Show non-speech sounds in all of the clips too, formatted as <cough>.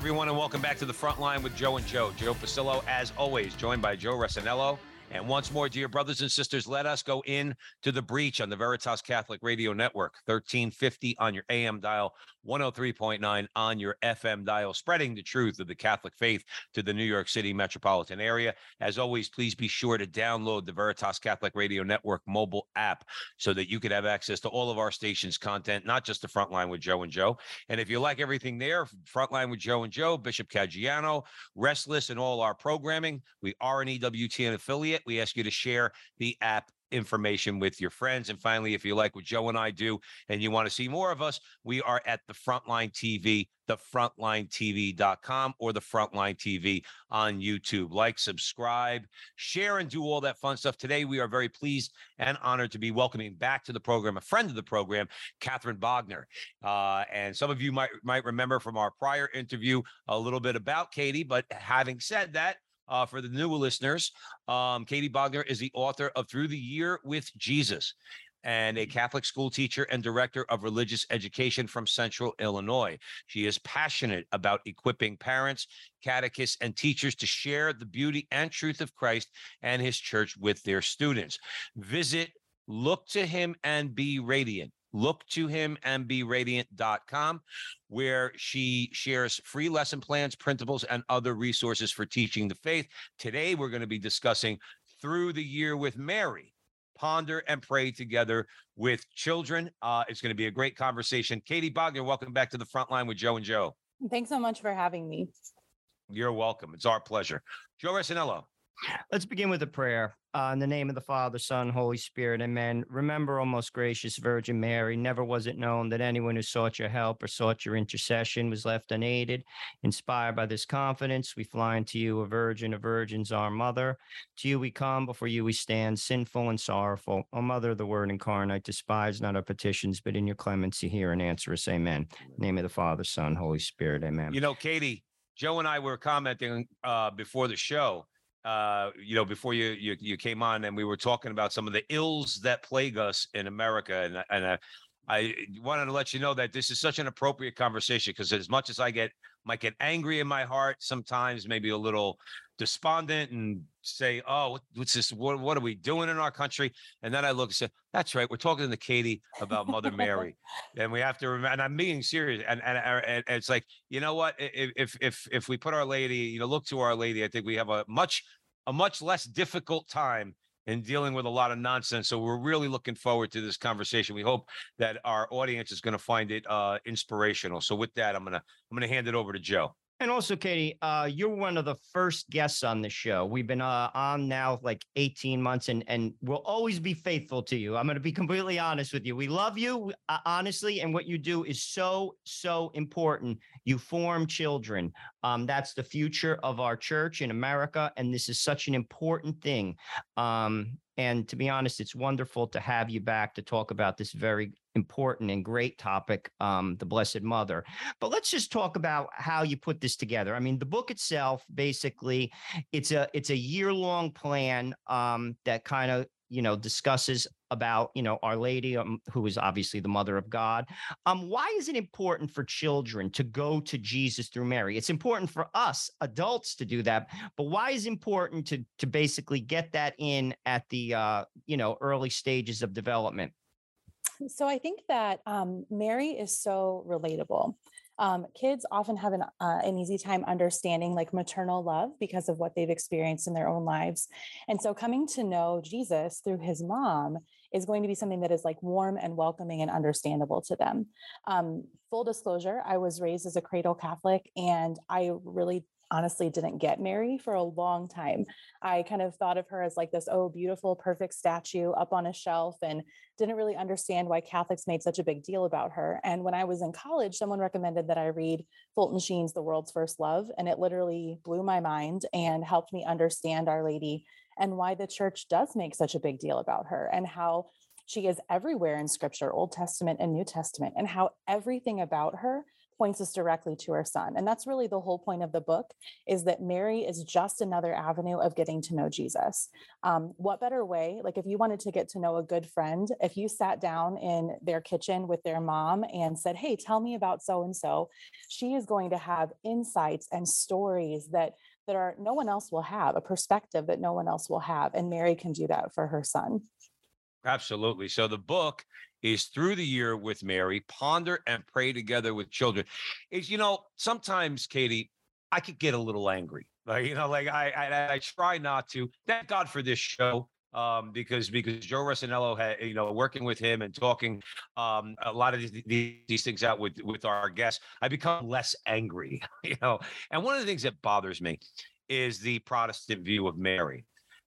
Everyone, and welcome back to the front line with Joe and Joe. Joe Pasillo, as always, joined by Joe Resinello. And once more, dear brothers and sisters, let us go in to the breach on the Veritas Catholic Radio Network, 1350 on your AM dial, 103.9 on your FM dial, spreading the truth of the Catholic faith to the New York City metropolitan area. As always, please be sure to download the Veritas Catholic Radio Network mobile app so that you can have access to all of our station's content, not just the Frontline with Joe and Joe. And if you like everything there, Frontline with Joe and Joe, Bishop Caggiano, Restless, and all our programming, we are an EWTN affiliate. We ask you to share the app information with your friends. And finally, if you like what Joe and I do and you want to see more of us, we are at the Frontline TV, the frontlinetv.com or the Frontline TV on YouTube. Like, subscribe, share, and do all that fun stuff. Today, we are very pleased and honored to be welcoming back to the program a friend of the program, Catherine Bogner. Uh, and some of you might might remember from our prior interview a little bit about Katie. But having said that, uh, for the new listeners, um, Katie Bogner is the author of Through the Year with Jesus and a Catholic school teacher and director of religious education from Central Illinois. She is passionate about equipping parents, catechists, and teachers to share the beauty and truth of Christ and his church with their students. Visit Look to Him and Be Radiant look to him and be radiant.com where she shares free lesson plans principles and other resources for teaching the faith. Today we're going to be discussing through the year with mary ponder and pray together with children. Uh, it's going to be a great conversation. Katie bogner welcome back to the front line with joe and joe. Thanks so much for having me. you're welcome. It's our pleasure. Joe resinello Let's begin with a prayer. Uh, in the name of the Father, Son, Holy Spirit, amen. Remember, O most gracious Virgin Mary, never was it known that anyone who sought your help or sought your intercession was left unaided. Inspired by this confidence, we fly unto you, a virgin of virgins, our mother. To you we come, before you we stand, sinful and sorrowful. O Mother of the Word incarnate, despise not our petitions, but in your clemency hear and answer us, amen. In the name of the Father, Son, Holy Spirit, amen. You know, Katie, Joe and I were commenting uh, before the show. Uh, you know, before you, you you came on, and we were talking about some of the ills that plague us in America, and and uh, I wanted to let you know that this is such an appropriate conversation because as much as I get might get angry in my heart sometimes, maybe a little despondent, and say, "Oh, what's this? What what are we doing in our country?" And then I look and say, "That's right, we're talking to Katie about Mother Mary." and we have to remember and i'm being serious and, and and it's like you know what if if if we put our lady you know look to our lady i think we have a much a much less difficult time in dealing with a lot of nonsense so we're really looking forward to this conversation we hope that our audience is going to find it uh inspirational so with that i'm gonna i'm gonna hand it over to joe And also, Katie, uh, you're one of the first guests on the show. We've been uh, on now like 18 months, and and we'll always be faithful to you. I'm going to be completely honest with you. We love you, uh, honestly, and what you do is so so important. You form children. Um, that's the future of our church in America, and this is such an important thing. Um, and to be honest, it's wonderful to have you back to talk about this very important and great topic, um, the Blessed Mother. But let's just talk about how you put this together. I mean, the book itself, basically, it's a it's a year long plan um, that kind of you know discusses about you know Our Lady, um, who is obviously the Mother of God. Um, why is it important for children to go to Jesus through Mary? It's important for us adults to do that, but why is it important to to basically get that in at the uh, you know early stages of development? So I think that um, Mary is so relatable. Um, kids often have an, uh, an easy time understanding like maternal love because of what they've experienced in their own lives. And so coming to know Jesus through his mom is going to be something that is like warm and welcoming and understandable to them. Um, full disclosure, I was raised as a cradle Catholic and I really honestly didn't get Mary for a long time. I kind of thought of her as like this, oh, beautiful, perfect statue up on a shelf and didn't really understand why Catholics made such a big deal about her. And when I was in college, someone recommended that I read Fulton Sheen's The World's First Love. And it literally blew my mind and helped me understand Our Lady and why the church does make such a big deal about her and how she is everywhere in scripture, Old Testament and New Testament, and how everything about her points us directly to her son. And that's really the whole point of the book is that Mary is just another avenue of getting to know Jesus. Um, what better way? Like if you wanted to get to know a good friend, if you sat down in their kitchen with their mom and said, Hey, tell me about so and so, she is going to have insights and stories that that are no one else will have, a perspective that no one else will have. And Mary can do that for her son. Absolutely. So the book is through the year with Mary, ponder and pray together with children. Is you know, sometimes Katie, I could get a little angry. <laughs> Like, you know, like I, I I try not to. Thank God for this show. Um, because because Joe Resinello had you know working with him and talking um a lot of these, these things out with with our guests, I become less angry, <laughs> you know. And one of the things that bothers me is the Protestant view of Mary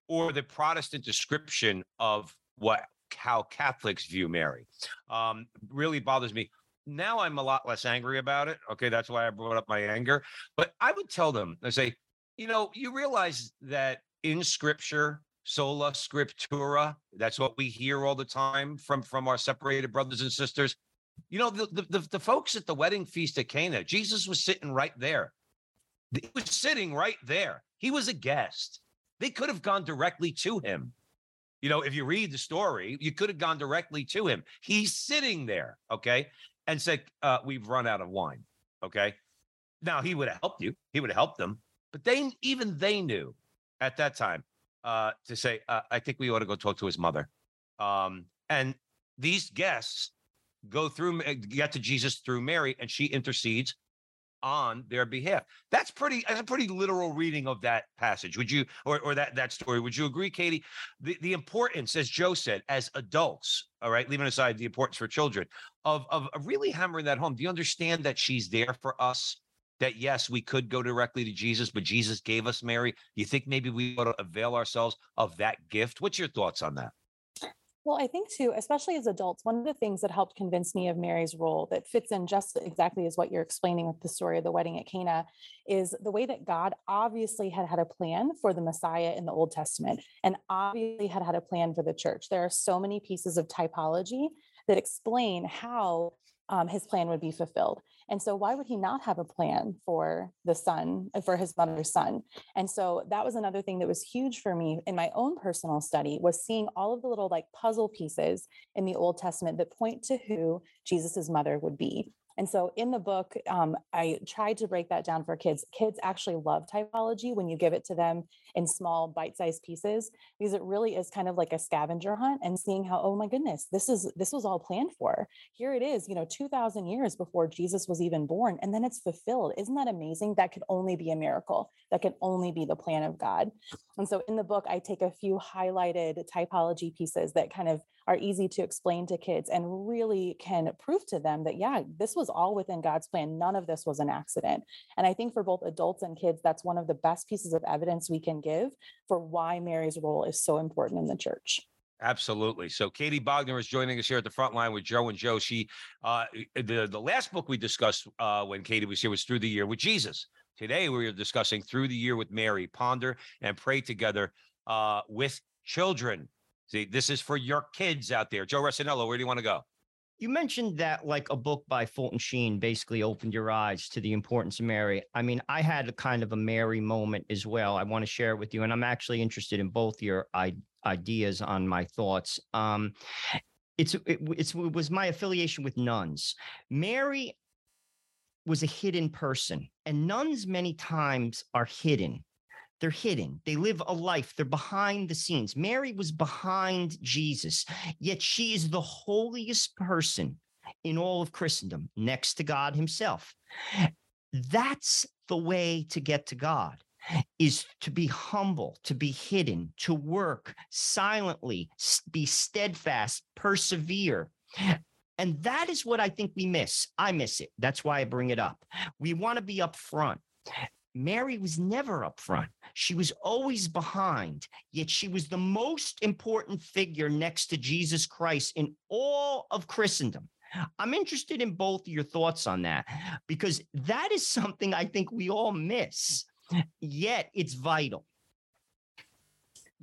or the Protestant description of what how Catholics view Mary. Um, really bothers me. Now I'm a lot less angry about it. Okay, that's why I brought up my anger. But I would tell them, I say, you know, you realize that in Scripture, sola scriptura, that's what we hear all the time from from our separated brothers and sisters. You know, the the, the, the folks at the wedding feast at Cana, Jesus was sitting right there. He was sitting right there. He was a guest. They could have gone directly to him. You know, if you read the story, you could have gone directly to him. He's sitting there, okay, and said, uh, "We've run out of wine." Okay, now he would have helped you. He would have helped them, but they even they knew at that time uh, to say, uh, "I think we ought to go talk to his mother." Um, and these guests go through, get to Jesus through Mary, and she intercedes on their behalf. That's pretty that's a pretty literal reading of that passage. Would you or or that that story? Would you agree, Katie? The the importance, as Joe said, as adults, all right, leaving aside the importance for children, of of, really hammering that home. Do you understand that she's there for us? That yes, we could go directly to Jesus, but Jesus gave us Mary. You think maybe we ought to avail ourselves of that gift? What's your thoughts on that? Well, I think too, especially as adults, one of the things that helped convince me of Mary's role that fits in just exactly as what you're explaining with the story of the wedding at Cana is the way that God obviously had had a plan for the Messiah in the Old Testament and obviously had had a plan for the church. There are so many pieces of typology that explain how um, his plan would be fulfilled. And so, why would he not have a plan for the son, uh, for his mother's son? And so, that was another thing that was huge for me in my own personal study was seeing all of the little like puzzle pieces in the Old Testament that point to who Jesus's mother would be. And so in the book, um, I tried to break that down for kids. Kids actually love typology when you give it to them in small bite-sized pieces because it really is kind of like a scavenger hunt and seeing how, oh my goodness, this is this was all planned for. Here it is, you know, 2000 years before Jesus was even born, and then it's fulfilled. Isn't that amazing? That could only be a miracle. That can only be the plan of God. And so in the book, I take a few highlighted typology pieces that kind of are easy to explain to kids and really can prove to them that, yeah, this was all within God's plan. None of this was an accident. And I think for both adults and kids, that's one of the best pieces of evidence we can give for why Mary's role is so important in the church. Absolutely. So Katie Bogner is joining us here at the front line with Joe and Joe. She, uh, the the last book we discussed uh, when Katie was here was Through the Year with Jesus. Today we are discussing Through the Year with Mary. Ponder and pray together uh, with children. See, this is for your kids out there. Joe Resinello, where do you want to go? You mentioned that like a book by Fulton Sheen basically opened your eyes to the importance of Mary. I mean, I had a kind of a Mary moment as well. I want to share it with you, and I'm actually interested in both your ideas on my thoughts. Um, it's it, it's it was my affiliation with nuns. Mary was a hidden person, and nuns many times are hidden they're hidden. They live a life. They're behind the scenes. Mary was behind Jesus, yet she is the holiest person in all of Christendom, next to God Himself. That's the way to get to God is to be humble, to be hidden, to work silently, be steadfast, persevere. And that is what I think we miss. I miss it. That's why I bring it up. We want to be up front Mary was never up front. She was always behind, yet she was the most important figure next to Jesus Christ in all of Christendom. I'm interested in both of your thoughts on that because that is something I think we all miss, yet it's vital.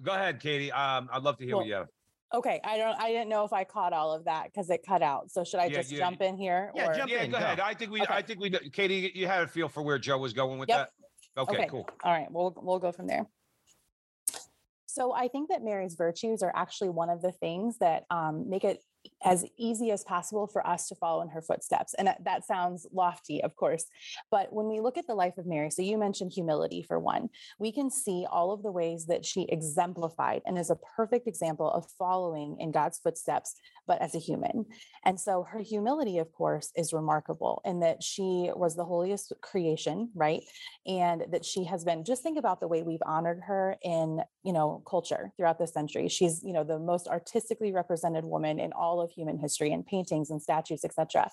Go ahead, Katie. Um, I'd love to hear what Well, you have. Okay, I don't, I didn't know if I caught all of that because it cut out. So should I Yeah, just yeah, jump in here? Yeah, or- jump Yeah, in, go go. ahead. I think we, Okay. I think we, Katie, you had a feel for where Joe was going with Yep. that. Okay, Okay. cool. All right, we'll we'll go from there. So I think that Mary's virtues are actually one of the things that um, make it as easy as possible for us to follow in her footsteps. And that, that sounds lofty, of course. But when we look at the life of Mary, so you mentioned humility for one, we can see all of the ways that she exemplified and is a perfect example of following in God's footsteps, but as a human. And so her humility, of course, is remarkable in that she was the holiest creation, right? and that she has been just think about the way we've honored her in you know culture throughout the century she's you know the most artistically represented woman in all of human history and paintings and statues etc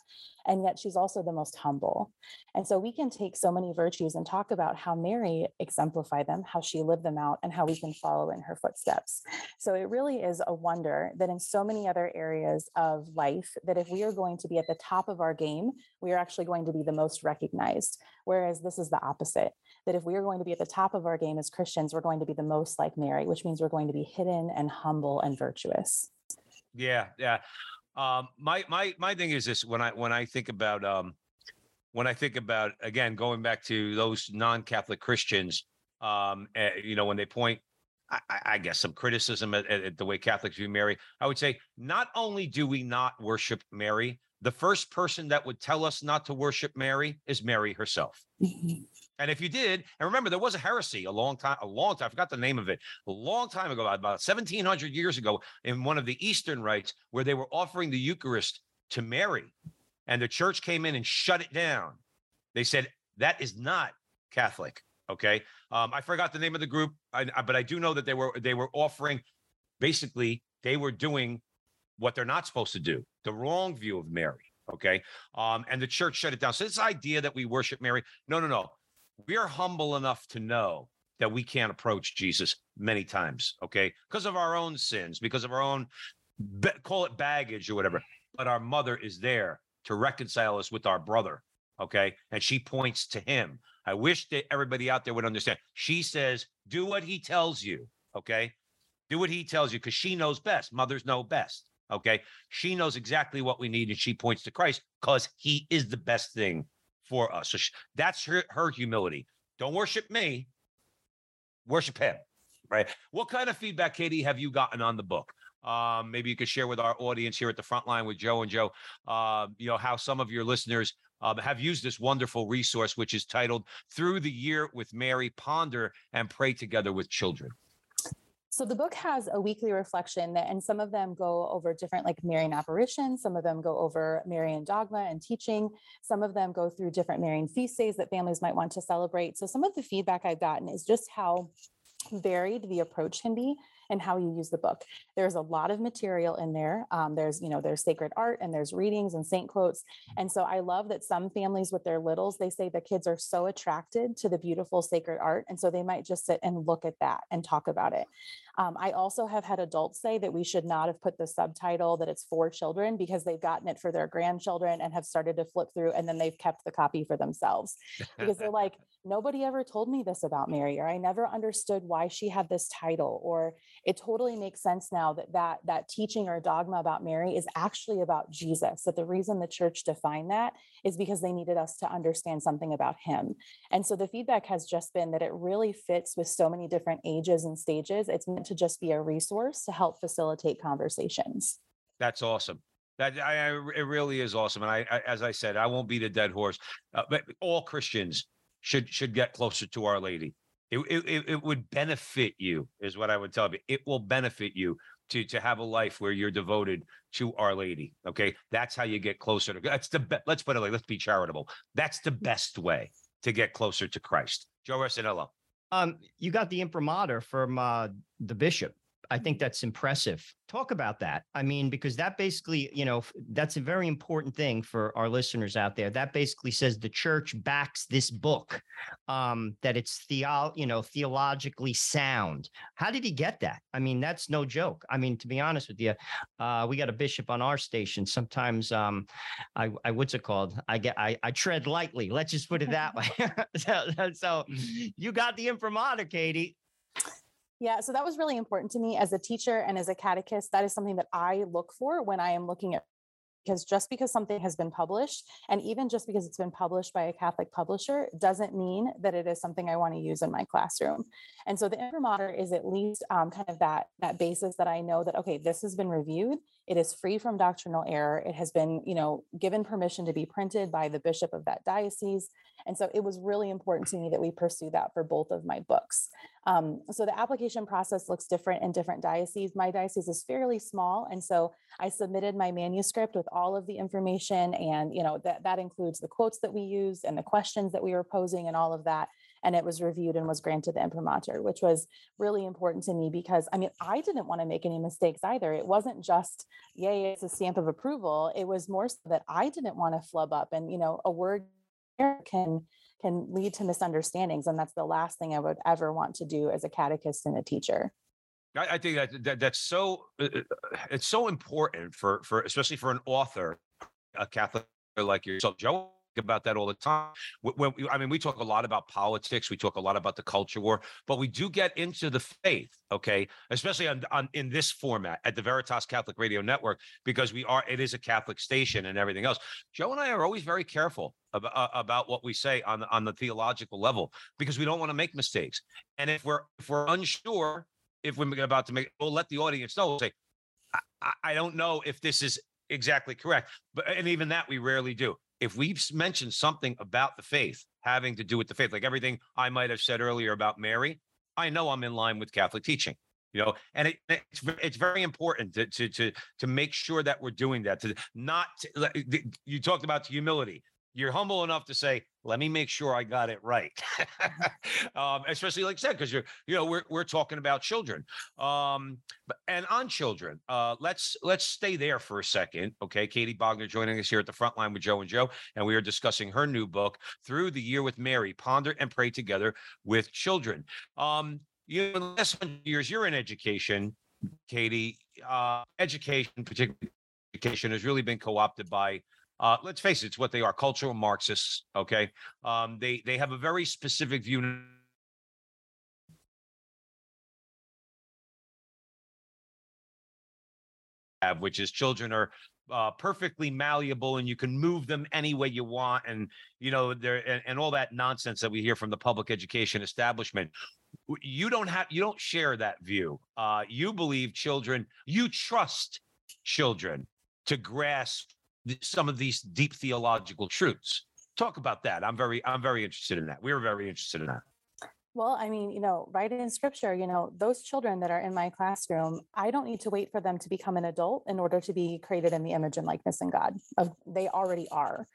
and yet she's also the most humble. And so we can take so many virtues and talk about how mary exemplified them how she lived them out and how we can follow in her footsteps. So it really is a wonder that in so many other areas of life that if we are going to be at the top of our game we are actually going to be the most recognized. Whereas this is the opposite that if we are going to be at the top of our game as Christians, we're going to be the most like Mary, which means we're going to be hidden and humble and virtuous. Yeah, yeah. Um, my my my thing is this: when I when I think about um, when I think about again going back to those non-Catholic Christians, um, eh, you know, when they point, I, I- guess some criticism at at the way Catholics view Mary, I would say not only do we not worship Mary, the first person that would tell us not to worship Mary is Mary herself. <laughs> And if you did, and remember, there was a heresy a long time, a long time, I forgot the name of it, a long time ago, about 1700 years ago, in one of the Eastern rites, where they were offering the Eucharist to Mary. And the church came in and shut it down. They said, that is not Catholic. Okay. Um, I forgot the name of the group, I, I- but I do know that they were they were offering basically they were doing what they're not supposed to do, the wrong view of Mary. Okay. Um, and the church shut it down. So this idea that we worship Mary, no, no, no. We're humble enough to know that we can't approach Jesus many times, okay, because of our own sins, because of our own call it baggage or whatever. But our mother is there to reconcile us with our brother, okay, and she points to him. I wish that everybody out there would understand. She says, "Do what he tells you," okay. Do what he tells you because she knows best. Mothers know best. Okay. She knows exactly what we need and she points to Christ because he is the best thing for us. So sh that's her, her humility. Don't worship me, worship him. Right. What kind of feedback, Katie, have you gotten on the book? Um, maybe you could share with our audience here at the front line with Joe and Joe, uh, you know, how some of your listeners um, have used this wonderful resource, which is titled Through the Year with Mary Ponder and Pray Together with Children. So the book has a weekly reflection, that, and some of them go over different, like Marian apparitions. Some of them go over Marian dogma and teaching. Some of them go through different Marian feast days that families might want to celebrate. So some of the feedback I've gotten is just how varied the approach can be and how you use the book. There's a lot of material in there. Um, there's, you know, there's sacred art and there's readings and saint quotes. And so I love that some families with their littles, they say the kids are so attracted to the beautiful sacred art. And so they might just sit and look at that and talk about it. Um, I also have had adults say that we should not have put the subtitle that it's for children because they've gotten it for their grandchildren and have started to flip through and then they've kept the copy for themselves because they're like, <laughs> nobody ever told me this about Mary, or I never understood why she had this title, or it totally makes sense now that that, that teaching or dogma about Mary is actually about Jesus. That the reason the church defined that is because they needed us to understand something about him. And so the feedback has just been that it really fits with so many different ages and stages. It's meant to just be a resource to help facilitate conversations. That's awesome. That I, I it really is awesome. And I, I as I said, I won't beat a dead horse. Uh, but all Christians should should get closer to Our Lady. It, it it- would benefit you, is what I would tell you. It will benefit you to to have a life where you're devoted to Our Lady. Okay, that's how you get closer to. That's the be- let's put it like let's be charitable. That's the best way to get closer to Christ. Joe Resinello. Um, you got the imprimatur from uh, the bishop. I think that's impressive. Talk about that. I mean, because that basically, you know, that's a very important thing for our listeners out there. That basically says the church backs this book, um, that it's theo, you know, theologically sound. How did he get that? I mean, that's no joke. I mean, to be honest with you, uh, we got a bishop on our station. Sometimes, um, I, I what's it called? I get, I, I tread lightly. Let's just put it that <laughs> way. <laughs> so, so you got the imprimatur, Katie. Yeah, so that was really important to me as a teacher and as a catechist. That is something that I look for when I am looking at because just because something has been published and even just because it's been published by a Catholic publisher doesn't mean that it is something I want to use in my classroom. And so the imprimatur is at least um, kind of that that basis that I know that okay, this has been reviewed. It is free from doctrinal error. It has been, you know, given permission to be printed by the bishop of that diocese. And so it was really important to me that we pursue that for both of my books. Um, so the application process looks different in different dioceses. My diocese is fairly small, and so I submitted my manuscript with all of the information, and you know that that includes the quotes that we used and the questions that we were posing and all of that. And it was reviewed and was granted the imprimatur, which was really important to me because I mean I didn't want to make any mistakes either. It wasn't just yay, it's a stamp of approval. It was more so that I didn't want to flub up, and you know a word can can lead to misunderstandings and that's the last thing i would ever want to do as a catechist and a teacher I, I think that, that that's so uh, uh, it's so important for for especially for an author, a Catholic like yourself, Joe. About that all the time. When, we- I mean, we talk a lot about politics, we talk a lot about the culture war, but we do get into the faith, okay? Especially on, on in this format at the Veritas Catholic Radio Network, because we are it is a Catholic station and everything else. Joe and I are always very careful about, about what we say on on the theological level because we don't want to make mistakes. And if we're if we're unsure if we're about to make, we'll let the audience know. Say, I- I don't know if this is exactly correct, but and even that we rarely do. If we've mentioned something about the faith having to do with the faith, like everything I might have said earlier about Mary, I know I'm in line with Catholic teaching. You know, and it, it's it's very important to to to to make sure that we're doing that. To not to, you talked about humility. You're humble enough to say, "Let me make sure I got it right," <laughs> um, especially like I said, because you're you know we're we're talking about children. Um, and on children, uh, let's let's stay there for a second. Okay, Katie Bogner joining us here at the front line with Joe and Joe, and we are discussing her new book, Through the Year with Mary: Ponder and Pray Together with Children. Um, you know, in the last hundred years, you're in education, Katie. Uh, education, particularly education, has really been co-opted by. Uh, let's face it, it's what they are, cultural Marxists. Okay, um, they they have a very specific view which is children are uh, perfectly malleable and you can move them any way you want, and you know there and, and all that nonsense that we hear from the public education establishment. You don't have you don't share that view. Uh, you believe children, you trust children to grasp some of these deep theological truths. Talk about that. I'm very I'm very interested in that. We're very interested in that. Well, I mean, you know, right in scripture, you know, those children that are in my classroom, I don't need to wait for them to become an adult in order to be created in the image and likeness in God. Of they already are.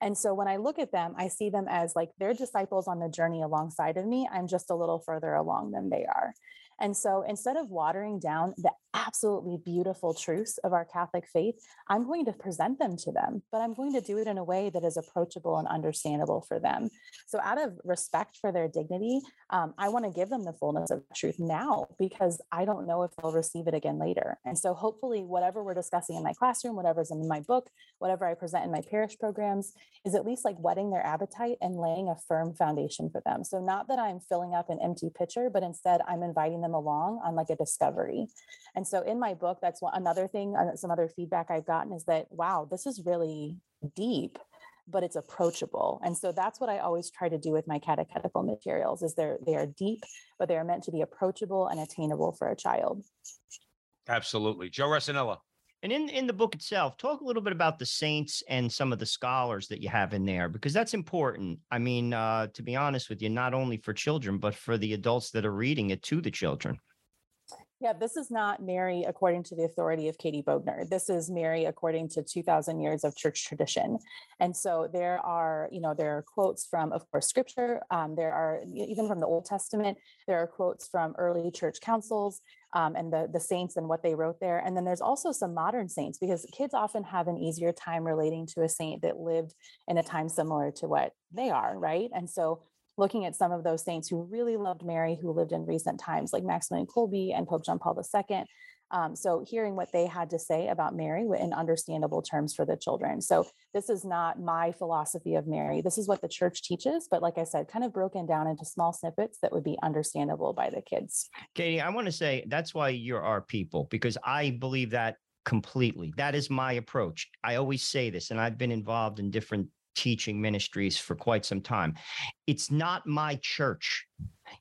And so when I look at them, I see them as like they're disciples on the journey alongside of me. I'm just a little further along than they are. And so instead of watering down the absolutely beautiful truths of our Catholic faith, I'm going to present them to them, but I'm going to do it in a way that is approachable and understandable for them. So, out of respect for their dignity, um, I want to give them the fullness of truth now because I don't know if they'll receive it again later. And so, hopefully, whatever we're discussing in my classroom, whatever's in my book, whatever I present in my parish programs, is at least like whetting their appetite and laying a firm foundation for them. So, not that I'm filling up an empty pitcher, but instead I'm inviting them along on like a discovery. And so, in my book, that's one, another thing, uh, some other feedback I've gotten is that, wow, this is really deep but it's approachable and so that's what i always try to do with my catechetical materials is they're they are deep but they are meant to be approachable and attainable for a child Absolutely, Joe Resinello. And in, in the book itself, talk a little bit about the saints and some of the scholars that you have in there, because that's important. I mean, uh, to be honest with you, not only for children, but for the adults that are reading it to the children. Yeah, this is not Mary according to the authority of Katie Bogner. This is Mary according to 2000 years of church tradition. And so there are, you know, there are quotes from, of course, scripture. Um, there are even from the Old Testament, there are quotes from early church councils um, and the, the saints and what they wrote there. And then there's also some modern saints because kids often have an easier time relating to a saint that lived in a time similar to what they are, right? And so looking at some of those saints who really loved Mary, who lived in recent times, like Maximilian Kolbe and Pope John Paul II. Um, so hearing what they had to say about Mary in understandable terms for the children. So this is not my philosophy of Mary. This is what the church teaches, but like I said, kind of broken down into small snippets that would be understandable by the kids. Katie, I want to say that's why you're our people because I believe that completely. That is my approach. I always say this, and I've been involved in different teaching ministries for quite some time. It's not my church.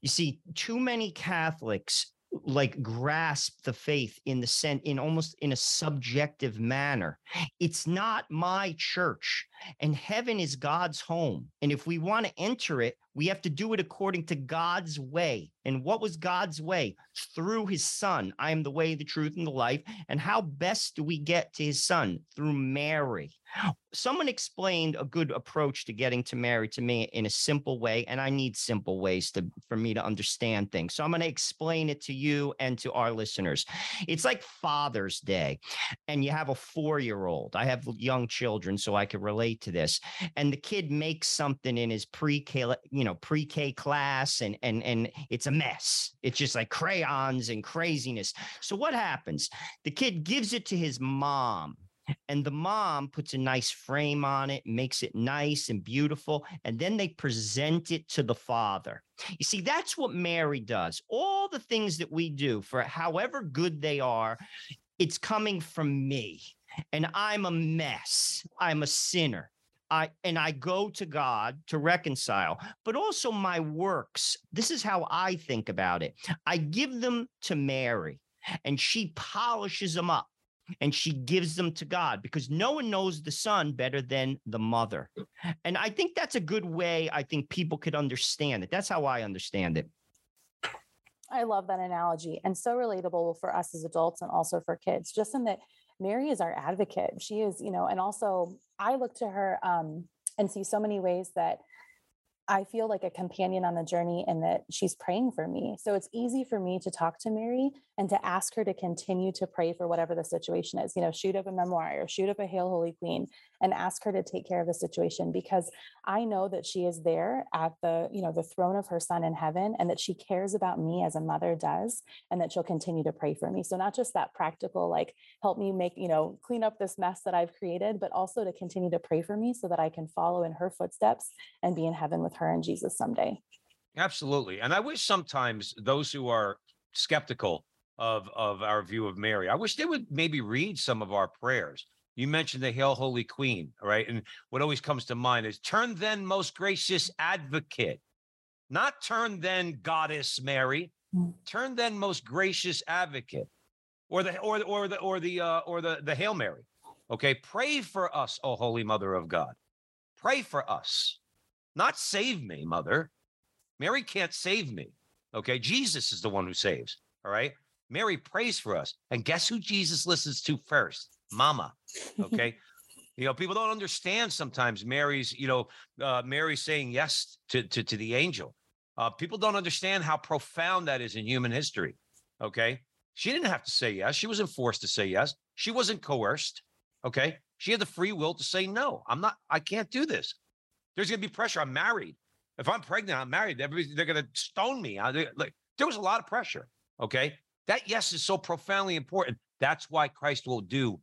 You see, too many Catholics like grasp the faith in the sense in almost in a subjective manner it's not my church and heaven is god's home and if we want to enter it we have to do it according to god's way. And what was god's way? Through his son. I am the way the truth and the life. And how best do we get to his son? Through mary. Someone explained a good approach to getting to Mary to me in a simple way and i need simple ways to for me to understand things. So i'm going to explain it to you and to our listeners. It's like father's day and you have a four year old i have young children so i can relate to this. And the kid makes something in his pre-k you know pre-k class and and and it's a mess it's just like crayons and craziness so what happens the kid gives it to his mom and the mom puts a nice frame on it, makes it nice and beautiful, and then they present it to the father. You see, that's what Mary does. All the things that we do, for however good they are, it's coming from me. And I'm a mess. I'm a sinner. I and I go to God to reconcile, but also my works. This is how I think about it. I give them to Mary and she polishes them up and she gives them to God because no one knows the son better than the mother. And I think that's a good way I think people could understand it. That's how I understand it. I love that analogy and so relatable for us as adults and also for kids, just in that Mary is our advocate. She is, you know, and also I look to her um, and see so many ways that I feel like a companion on the journey and that she's praying for me. So it's easy for me to talk to Mary and to ask her to continue to pray for whatever the situation is, you know, shoot up a Memorare or shoot up a Hail Holy Queen and ask her to take care of the situation because I know that she is there at the, you know, the throne of her son in heaven and that she cares about me as a mother does and that she'll continue to pray for me. So not just that practical, like help me make, you know, clean up this mess that I've created, but also to continue to pray for me so that I can follow in her footsteps and be in heaven with her and Jesus someday. Absolutely. And I wish sometimes those who are skeptical of of our view of Mary, I wish they would maybe read some of our prayers. You mentioned the Hail Holy Queen, right? And what always comes to mind is turn then most gracious advocate, not turn then goddess Mary, mm. turn then most gracious advocate, or the or the or the or the uh, or the the Hail Mary. Okay, pray for us, O Holy Mother of God. Pray for us. Not save me, mother. Mary can't save me. Okay. Jesus is the one who saves. All right. Mary prays for us. And guess who Jesus listens to first? Mama. <laughs> Okay. you know, people don't understand sometimes Mary's, you know, uh, Mary saying yes to, to, to the angel. Uh, people don't understand how profound that is in human history. Okay. She didn't have to say yes. She wasn't forced to say yes. She wasn't coerced. Okay. She had the free will to say, no, I'm not, I can't do this. There's going to be pressure. I'm married. If I'm pregnant, I'm married. they're going to stone me. I, like there was a lot of pressure. Okay, that yes is so profoundly important. That's why Christ will do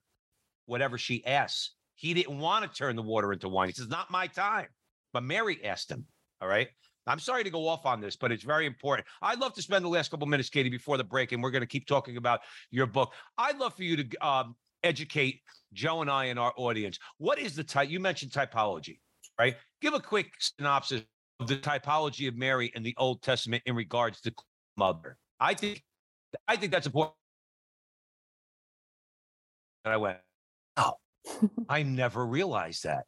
whatever she asks. He didn't want to turn the water into wine. He says, "Not my time." But Mary asked him. All right. I'm sorry to go off on this, but it's very important. I'd love to spend the last couple minutes, Katie, before the break, and we're going to keep talking about your book. I'd love for you to um, educate Joe and I and our audience. What is the type? You mentioned typology, right? Give a quick synopsis of the typology of Mary in the Old Testament in regards to mother. I think I think that's important. And I went, oh, <laughs> I never realized that.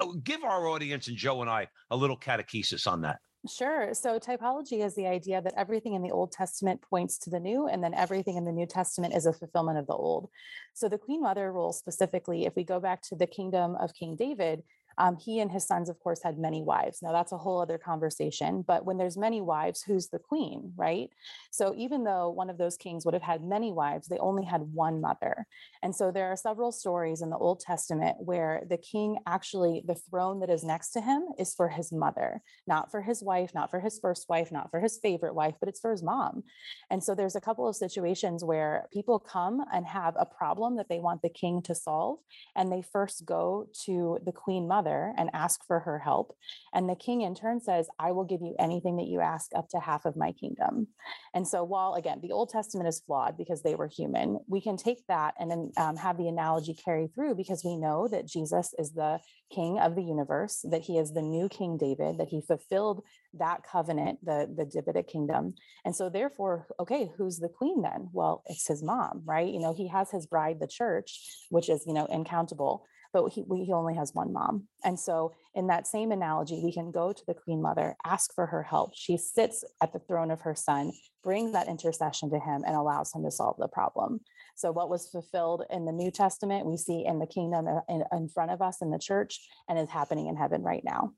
Oh, give our audience and Joe and I a little catechesis on that. Sure. So typology is the idea that everything in the Old Testament points to the new, and then everything in the New Testament is a fulfillment of the old. So the Queen Mother role specifically, if we go back to the kingdom of King David, um, he and his sons, of course, had many wives. Now that's a whole other conversation. But when there's many wives, who's the queen, right? So even though one of those kings would have had many wives, they only had one mother. And so there are several stories in the Old Testament where the king actually, the throne that is next to him is for his mother, not for his wife, not for his first wife, not for his favorite wife, but it's for his mom. And so there's a couple of situations where people come and have a problem that they want the king to solve, and they first go to the queen mother mother and ask for her help. And the king in turn says, I will give you anything that you ask up to half of my kingdom. And so, while again, the Old Testament is flawed because they were human, we can take that and then um, have the analogy carry through because we know that Jesus is the king of the universe, that he is the new King David, that he fulfilled that covenant, the, the Davidic kingdom. And so, therefore, okay, who's the queen then? Well, it's his mom, right? You know, he has his bride, the church, which is, you know, incountable but he, he only has one mom. And so, in that same analogy, we can go to the Queen Mother, ask for her help. She sits at the throne of her son, brings that intercession to him, and allows him to solve the problem. So, what was fulfilled in the New Testament, we see in the kingdom uh, in, in front of us in the church and is happening in heaven right now.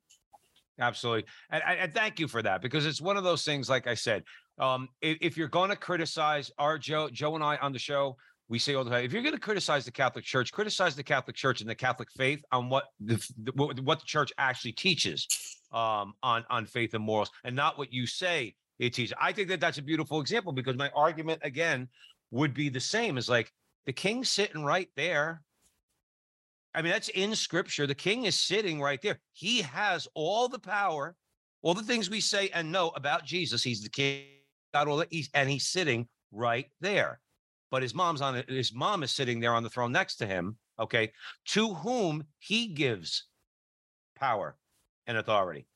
Absolutely. And, and thank you for that because it's one of those things, like I said, um, if, if you're going to criticize our Joe, Joe and I on the show, we say all the time if you're going to criticize the catholic church criticize the catholic church and the catholic faith on what the, what the church actually teaches um, on on faith and morals and not what you say it teaches. I think that that's a beautiful example because my argument again would be the same as like the king's sitting right there. I mean that's in scripture. The king is sitting right there. He has all the power all the things we say and know about jesus. He's the king got all that he's and he's sitting right there but his mom's on it. His mom is sitting there on the throne next to him. Okay, to whom he gives power and authority.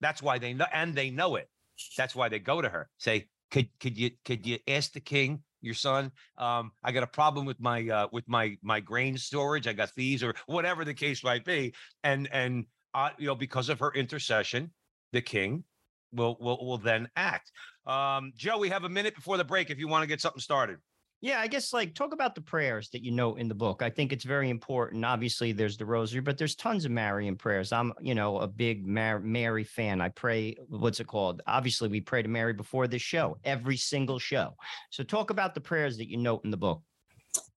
That's why they know, and they know it. That's why they go to her. Say, could could you could you ask the king your son um, i got a problem with my uh, with my my grain storage i got thieves or whatever the case might be and and uh, you know because of her intercession the king will will will then act um, joe we have a minute before the break if you want to get something started yeah, I guess like talk about the prayers that you know in the book. I think it's very important. Obviously, there's the rosary, but there's tons of Marian prayers. I'm, you know, a big Mar- Mary fan. I pray, what's it called? Obviously, we pray to Mary before this show, every single show. So talk about the prayers that you note in the book.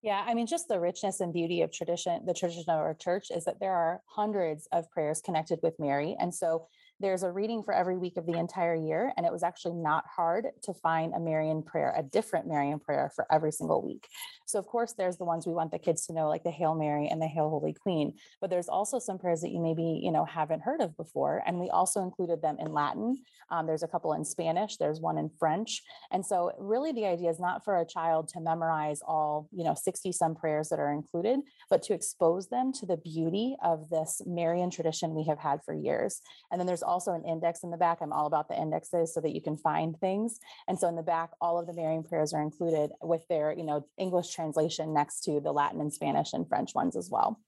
Yeah, I mean, just the richness and beauty of tradition, the tradition of our church is that there are hundreds of prayers connected with Mary. And so there's a reading for every week of the entire year, and it was actually not hard to find a Marian prayer, a different Marian prayer for every single week. So, of course, there's the ones we want the kids to know, like the Hail Mary and the Hail Holy Queen. But there's also some prayers that you maybe you know haven't heard of before, and we also included them in Latin. Um, there's a couple in Spanish. There's one in French, and so really the idea is not for a child to memorize all you know 60 some prayers that are included, but to expose them to the beauty of this Marian tradition we have had for years. And then there's also an index in the back. I'm all about the indexes so that you can find things. And so in the back, all of the Marian prayers are included with their, you know, English translation next to the Latin and Spanish and French ones as well.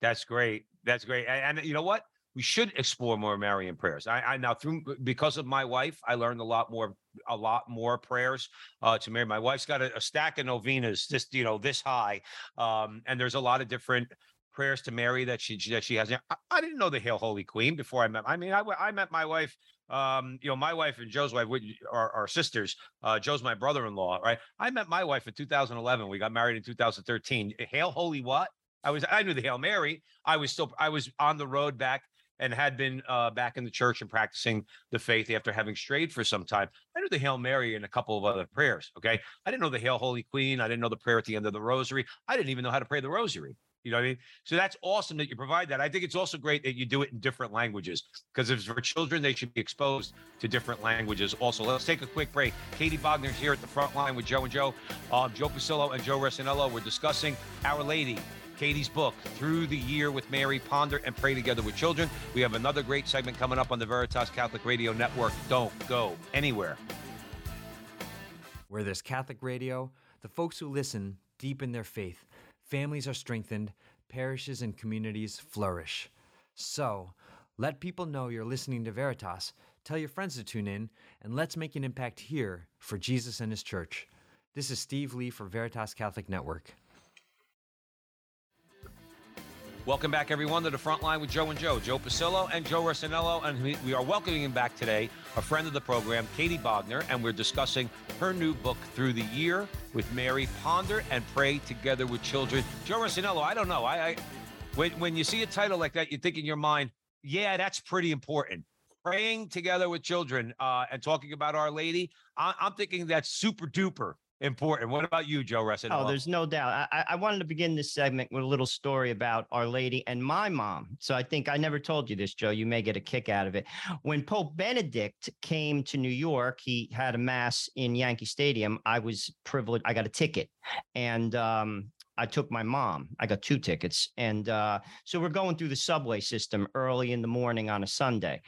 That's great. That's great. And, and you know what? We should explore more Marian prayers. I, I, now through because of my wife, I learned a lot more, a lot more prayers uh, to Mary. My wife's got a, a stack of novenas, this you know this high, um, and there's a lot of different prayers to Mary that she that she has. I, didn't know the Hail Holy Queen before I met. I mean, I I met my wife. Um, you know, my wife and Joe's wife are, are sisters. Uh, Joe's my brother-in-law, right? I met my wife in 2011. We got married in 2013. Hail Holy what? I was I knew the Hail Mary. I was still I was on the road back and had been uh, back in the church and practicing the faith after having strayed for some time. I knew the Hail Mary and a couple of other prayers. Okay, I didn't know the Hail Holy Queen. I didn't know the prayer at the end of the Rosary. I didn't even know how to pray the Rosary. You know what I mean? So that's awesome that you provide that. I think it's also great that you do it in different languages because if it's for children, they should be exposed to different languages. Also, let's take a quick break. Katie Bogner's here at the front line with Joe and Joe, um, Joe Pasillo and Joe Resinello. We're discussing Our Lady, Katie's book, Through the Year with Mary, Ponder and Pray Together with Children. We have another great segment coming up on the Veritas Catholic Radio Network. Don't go anywhere. Where there's Catholic radio, the folks who listen deepen their faith families are strengthened, parishes and communities flourish. So, let people know you're listening to Veritas Tell your friends to tune in, and let's make an impact here for Jesus and His church. This is Steve Lee for Veritas Catholic Network. Welcome back, everyone, to the front line with Joe and Joe, Joe Pasillo and Joe Rossinello. And we, are welcoming him back today, a friend of the program, Katie Bogner, and we're discussing her new book, Through the Year with Mary. Ponder and pray together with children. Joe Rossinello, I don't know. I, I when, when you see a title like that, you think in your mind, yeah, that's pretty important. Praying together with children uh, and talking about Our Lady, I, I'm thinking that's super duper important. What about you, Joe Rossinello? Oh, there's no doubt. I, I wanted to begin this segment with a little story about Our Lady and my mom. So I think I never told you this, Joe. You may get a kick out of it. When Pope Benedict came to New York, he had a mass in Yankee Stadium. I was privileged. I got a ticket, and um, I took my mom. I got two tickets. And uh, so we're going through the subway system early in the morning on a Sunday.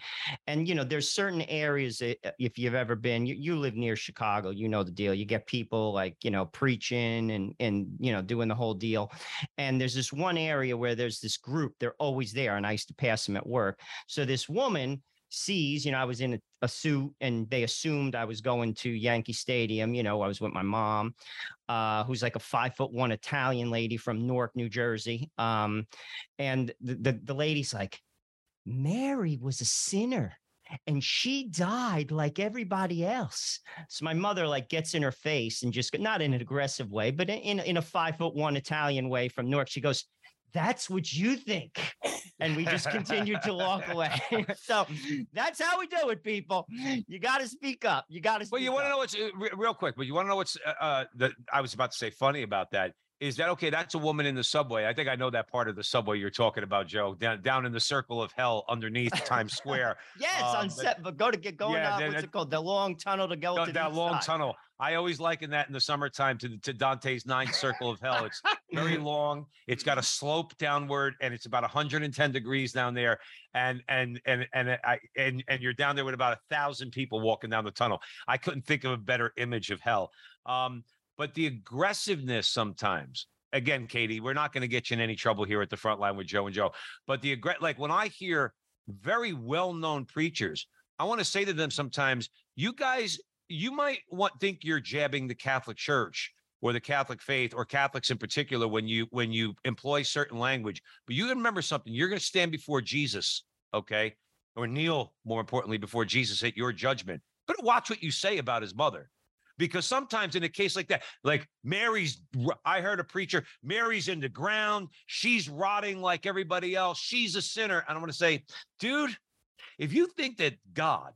And, you know, there's certain areas, that, uh, if you've ever been, you, you live near Chicago, you know the deal. You get people like, you know, preaching and, and, you know, doing the whole deal. And there's this one area where there's this group, they're always there. And I used to pass them at work. So this woman, sees, you know, I was in a, a, suit and they assumed I was going to Yankee Stadium. You know, I was with my mom, uh, who's like a five foot one Italian lady from Newark, New Jersey. Um, and the, the, the lady's like, Mary was a sinner and she died like everybody else. So my mother like gets in her face and just not in an aggressive way, but in in a five foot one Italian way from Newark. She goes, "That's what you think." And we just continued to walk <laughs> away. <laughs> so that's how we do it, people. You got to speak up. You got to. Well, you want to know what's uh, real quick, but you want to know what's uh, uh, that I was about to say funny about that is that okay? That's a woman in the subway. I think I know that part of the subway you're talking about, Joe. Down down in the circle of hell underneath <laughs> Times Square. yes, um, on set, but go to get going yeah, what's it called? The long tunnel to go to that long side. tunnel. I always liken that in the summertime to, to Dante's ninth circle of hell. It's very <laughs> long. It's got a slope downward, and it's about 110 degrees down there. And and and and I and and you're down there with about a thousand people walking down the tunnel. I couldn't think of a better image of hell. Um, but the aggressiveness sometimes again katie we're not going to get you in any trouble here at the front line with joe and joe but the aggr- like when i hear very well-known preachers i want to say to them sometimes you guys you might want think you're jabbing the catholic church or the catholic faith or catholics in particular when you when you employ certain language but you remember something you're going to stand before jesus okay or kneel more importantly before jesus at your judgment but watch what you say about his mother because sometimes in a case like that, like Mary's, I heard a preacher, Mary's in the ground, she's rotting like everybody else, she's a sinner. And I'm going to say, dude, if you think that God,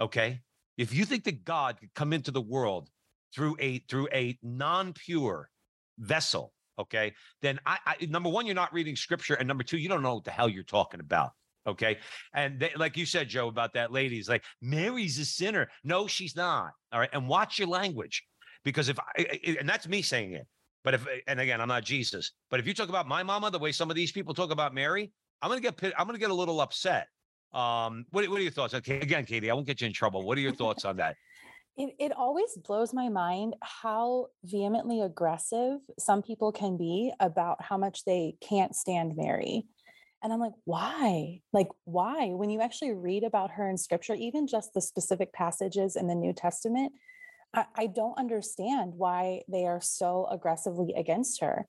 okay, if you think that God could come into the world through a through a non-pure vessel, okay, then I, I number one, you're not reading scripture, and number two, you don't know what the hell you're talking about. Okay. And they, like you said, Joe, about that ladies, like Mary's a sinner. No, she's not. All right. And watch your language because if I, and that's me saying it. But if, and again, I'm not Jesus, but if you talk about my mama, the way some of these people talk about Mary, I'm going to get, I'm going to get a little upset. Um, what, what are your thoughts? Okay. Again, Katie, I won't get you in trouble. What are your thoughts on that? <laughs> It, it always blows my mind how vehemently aggressive some people can be about how much they can't stand Mary. And I'm like, why? Like, why? When you actually read about her in scripture, even just the specific passages in the New Testament, I, I don't understand why they are so aggressively against her.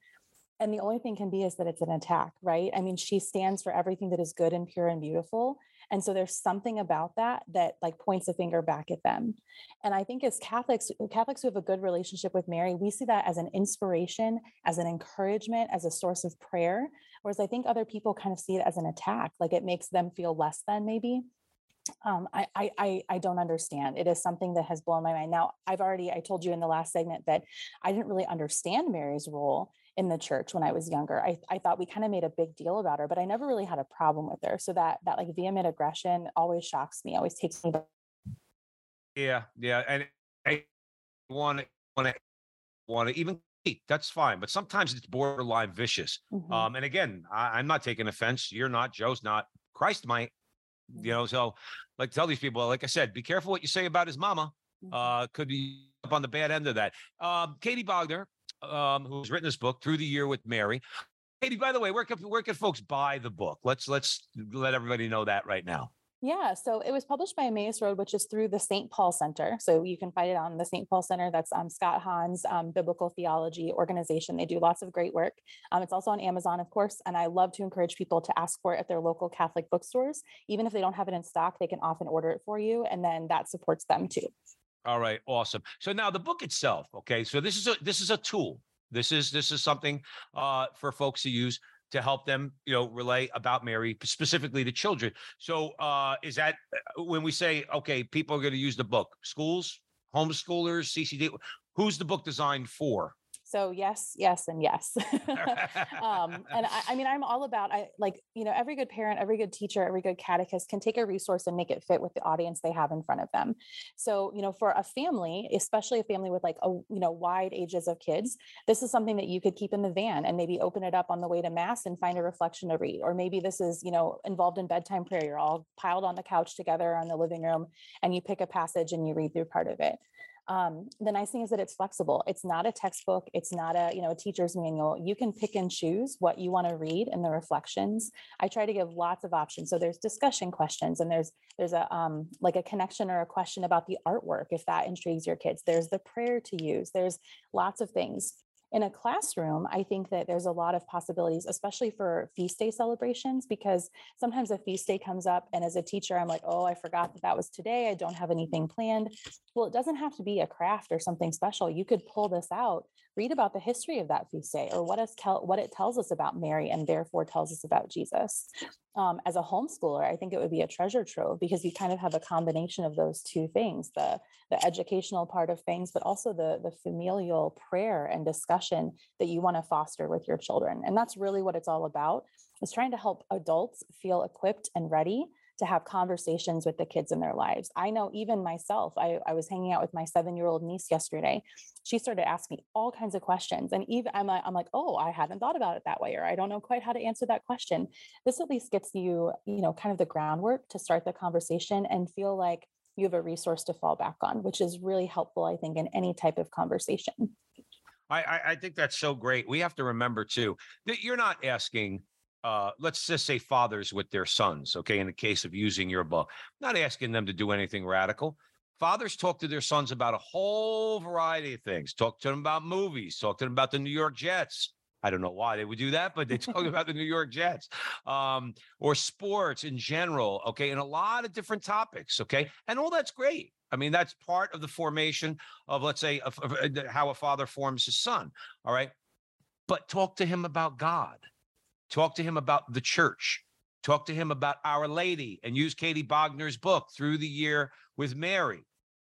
And the only thing can be is that it's an attack, right? I mean, she stands for everything that is good and pure and beautiful. And so there's something about that that like points a finger back at them. And I think as Catholics, Catholics who have a good relationship with Mary, we see that as an inspiration, as an encouragement, as a source of prayer. Whereas I think other people kind of see it as an attack, like it makes them feel less than maybe. Um, I, I I don't understand. It is something that has blown my mind. Now, I've already I told you in the last segment that I didn't really understand Mary's role in the church when I was younger. I, I thought we kind of made a big deal about her, but I never really had a problem with her. So that that like vehement aggression always shocks me, always takes me. Back. Yeah, yeah, and I want to want to want to even that's fine, but sometimes it's borderline vicious. Mm-hmm. Um, and again, I, I'm not taking offense. You're not. Joe's not. Christ might. You mm-hmm. know, so like tell these people, like I said, be careful what you say about his mama. Mm-hmm. Uh, could be up on the bad end of that. Um, Katie Bogner, um, who's written this book through the year with Mary. Katie, by the way, where can where can folks buy the book? Let's let's let everybody know that right now. Yeah, so it was published by Emmaus Road, which is through the St. Paul Center. So you can find it on the St. Paul Center. That's um, Scott Hahn's um, biblical theology organization. They do lots of great work. Um, it's also on Amazon, of course. And I love to encourage people to ask for it at their local Catholic bookstores. Even if they don't have it in stock, they can often order it for you. And then that supports them too. All right, awesome. So now the book itself, okay. So this is a this is a tool. This is this is something uh, for folks to use to help them, you know, relay about Mary, specifically to children. So uh, is that uh, when we say, okay, people are going to use the book, schools, homeschoolers, CCD, who's the book designed for? So yes, yes, and yes. <laughs> um, and I, I, <laughs> mean, I'm all about I like you know every good parent, every good teacher, every good catechist can take a resource and make it fit with the audience they have in front of them. So you know, for a family, especially a family with like a you know wide ages of kids, this is something that you could keep in the van and maybe open it up on the way to mass and find a reflection to read. Or maybe this is you know involved in bedtime prayer. You're all piled on the couch together in the living room, and you pick a passage and you read through part of it. Um, the nice thing is that it's flexible. It's not a textbook. It's not a you know a teacher's manual. You can pick and choose what you want to read in the reflections. I try to give lots of options. So there's discussion questions, and there's there's a um, like a connection or a question about the artwork if that intrigues your kids. There's the prayer to use. There's lots of things in a classroom, I think that there's a lot of possibilities, especially for feast day celebrations, because sometimes a feast day comes up, and as a teacher, I'm like, oh, I forgot that that was today. I don't have anything planned. Well, it doesn't have to be a craft or something special. You could pull this out, read about the history of that feast day, or what, it tells us about Mary, and therefore tells us about Jesus um, as a homeschooler, I think it would be a treasure trove because you kind of have a combination of those two things the the educational part of things, but also the the familial prayer and discussion that you want to foster with your children. And that's really what it's all about is trying to help adults feel equipped and ready to have conversations with the kids in their lives. I know even myself, I, I was hanging out with my seven year old niece yesterday. She started asking me all kinds of questions. And even I'm, I'm like, oh, I hadn't thought about it that way, or I don't know quite how to answer that question. This at least gets you, you know, kind of the groundwork to start the conversation and feel like you have a resource to fall back on, which is really helpful, I think, in any type of conversation. I, I think that's so great. We have to remember too that you're not asking uh, let's just say fathers with their sons, okay, in the case of using your book, not asking them to do anything radical. Fathers talk to their sons about a whole variety of things. Talk to them about movies, talk to them about the New York Jets. I don't know why they would do that, but they <laughs> talk about the New York Jets um, or sports in general, okay, and a lot of different topics, okay, and all that's great. I mean, that's part of the formation of, let's say, of, of, of how a father forms his son, all right. But talk to him about God Talk to him about the church. Talk to him about Our Lady and use Katie Bogner's book, Through the Year with Mary.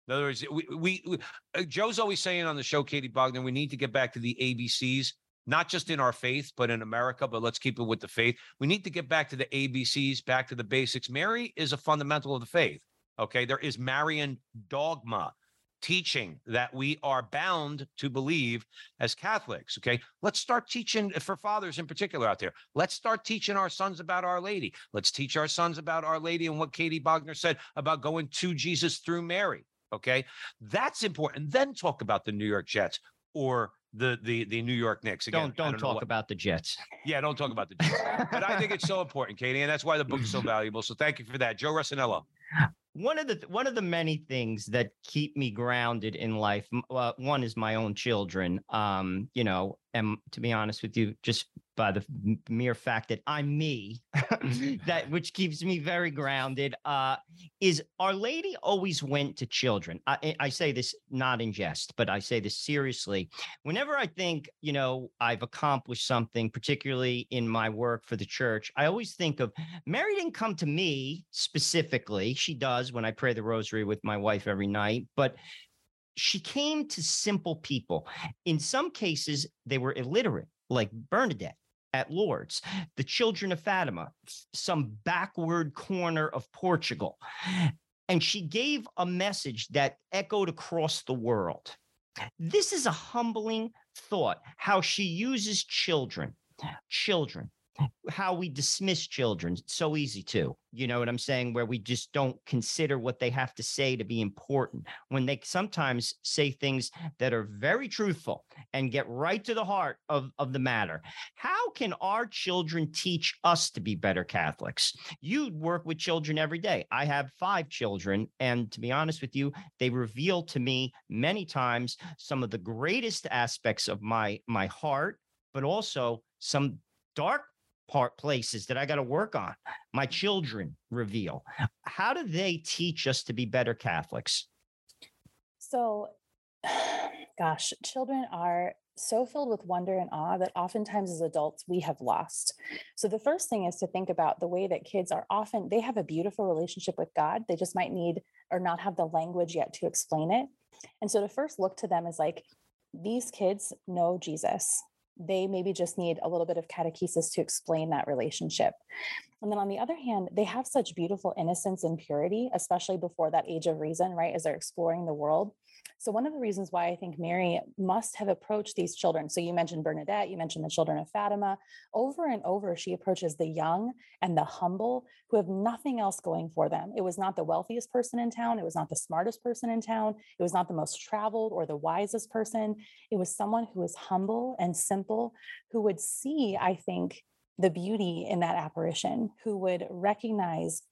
In other words, we, we, we uh, Joe's always saying on the show, Katie Bogner, we need to get back to the ABCs, not just in our faith, but in America. But let's keep it with the faith. We need to get back to the ABCs, back to the basics. Mary is a fundamental of the faith. Okay. There is Marian dogma teaching that we are bound to believe as Catholics. Okay. Let's start teaching eh, for fathers in particular out there. Let's start teaching our sons about Our Lady. Let's teach our sons about Our Lady and what Katie Bogner said about going to Jesus through Mary. Okay. That's important. Then talk about the New York Jets or the the the New York Knicks. Again, don't don't, don't talk what, about the Jets. Yeah, don't talk about the Jets. but I think it's so <laughs> important, Katie, and that's why the book is so valuable. So thank you for that, Joe Resinello one of the one of the many things that keep me grounded in life uh, one is my own children um you know and to be honest with you just by the mere fact that I'm me, <laughs> that <laughs> which keeps me very grounded. Uh, is Our Lady always went to children? I, I say this not in jest, but I say this seriously. Whenever I think, you know, I've accomplished something, particularly in my work for the church, I always think of Mary didn't come to me specifically. She does when I pray the rosary with my wife every night, but she came to simple people. In some cases, they were illiterate, like Bernadette at Lourdes, the children of Fatima, some backward corner of Portugal. And she gave a message that echoed across the world. This is a humbling thought how she uses children, children how we dismiss children. It's so easy to, you know what I'm saying? Where we just don't consider what they have to say to be important when they sometimes say things that are very truthful and get right to the heart of, of the matter. How can our children teach us to be better Catholics? You work with children every day. I have five children. And to be honest with you, they reveal to me many times some of the greatest aspects of my, my heart, but also some dark part places that I got to work on. My mm. children reveal. How do they teach us to be better Catholics? So, <sighs> gosh, children are so filled with wonder and awe that oftentimes as adults we have lost. So the first thing is to think about the way that kids are often they have a beautiful relationship with God. They just might need or not have the language yet to explain it. And so to first look to them as like these kids know Jesus they maybe just need a little bit of catechesis to explain that relationship. And then on the other hand, they have such beautiful innocence and purity, especially before that age of reason, right? As they're exploring the world. So, one of the reasons why I think Mary must have approached these children. So, you mentioned Bernadette, you mentioned the children of Fatima. Over and over, she approaches the young and the humble who have nothing else going for them. It was not the wealthiest person in town, it was not the smartest person in town, it was not the most traveled or the wisest person. It was someone who was humble and simple, who would see, I think, the beauty in that apparition, who would recognize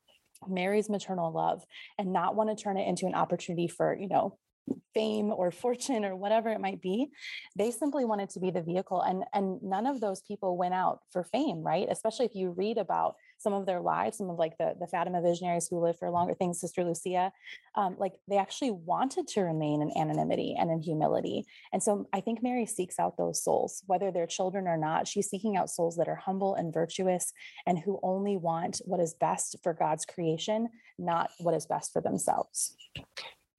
Mary's maternal love and not want to turn it into an opportunity for, you know, fame or fortune or whatever it might be they simply wanted to be the vehicle and and none of those people went out for fame right? Especially if you read about some of their lives some of like the the fatima visionaries who lived for longer things sister lucia um, like they actually wanted to remain in anonymity and in humility. And so i think mary seeks out those souls whether they're children or not. She's seeking out souls that are humble and virtuous and who only want what is best for god's creation not what is best for themselves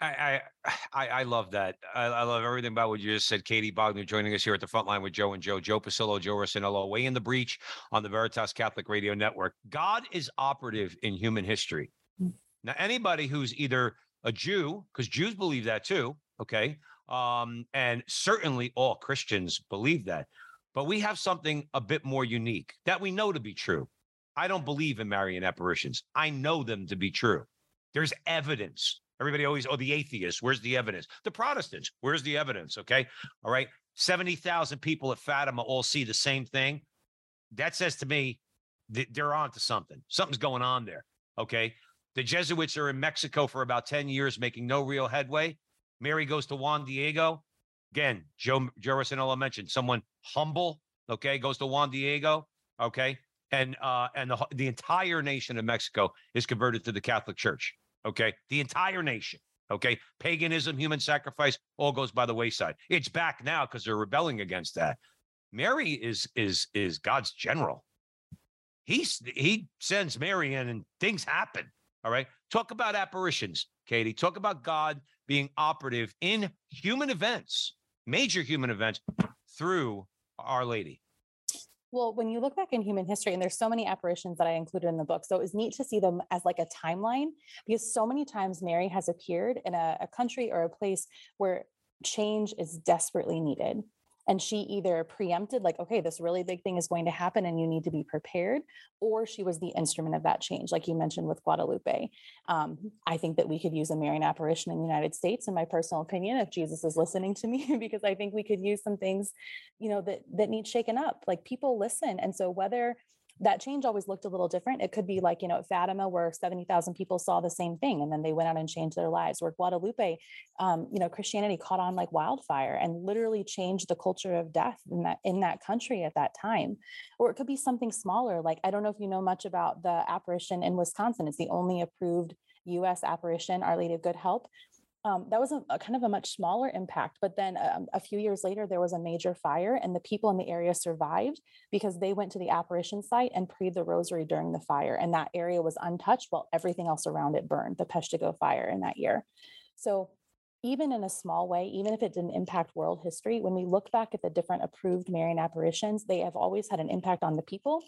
I, <sighs> I I love that. I, I, love everything about what you just said. Katie Bogner joining us here at the front line with Joe and Joe, Joe Pasillo, Joe Resinello, way in the breach on the Veritas Catholic Radio Network. God is operative in human history. Mm. Now, anybody who's either a Jew, because Jews believe that too, okay, um, and certainly all Christians believe that, but we have something a bit more unique that we know to be true. I don't believe in Marian apparitions. I know them to be true. There's evidence Everybody always, oh, the atheists, where's the evidence? The Protestants, where's the evidence? Okay. All right. 70,000 people at Fatima all see the same thing. That says to me that they're on to something. Something's going on there. Okay. The Jesuits are in Mexico for about 10 years, making no real headway. Mary goes to Juan Diego. Again, Joe, Joe Resinello mentioned someone humble, okay, goes to Juan Diego, okay, and uh, and the the entire nation of Mexico is converted to the Catholic Church. Okay. The entire nation. Okay. Paganism, human sacrifice, all goes by the wayside. It's back now because they're rebelling against that. Mary is is is God's general. He's he sends Mary in and things happen. All right. Talk about apparitions, Katie. Talk about God being operative in human events, major human events through Our Lady. Well, when you look back in human history, and there's so many apparitions that I included in the book, so it was neat to see them as like a timeline because so many times Mary has appeared in a, a country or a place where change is desperately needed and she either preempted like okay this really big thing is going to happen and you need to be prepared or she was the instrument of that change like you mentioned with guadalupe. Um, i think that we could use a marian apparition in the united states in my personal opinion if jesus is listening to me <laughs> because i think we could use some things you know that that need shaken up like people listen and so whether that change always looked a little different. It could be like, you know, at Fatima, where 70,000 people saw the same thing and then they went out and changed their lives. Or Guadalupe, um, you know, Christianity caught on like wildfire and literally changed the culture of death in that in that country at that time. Or it could be something smaller. Like, I don't know if you know much about the apparition in Wisconsin. It's the only approved US apparition, Our Lady of Good Help um, that was a, a, kind of a much smaller impact. But then um, a few years later, there was a major fire, and the people in the area survived because they went to the apparition site and prayed the rosary during the fire. And that area was untouched while everything else around it burned, the Peshtigo fire in that year. So even in a small way, even if it didn't impact world history, when we look back at the different approved Marian apparitions, they have always had an impact on the people.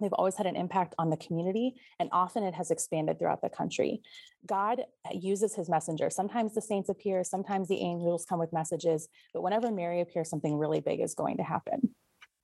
They've always had an impact on the community, and often it has expanded throughout the country. God uses his messenger. Sometimes the saints appear, sometimes the angels come with messages, but whenever Mary appears, something really big is going to happen.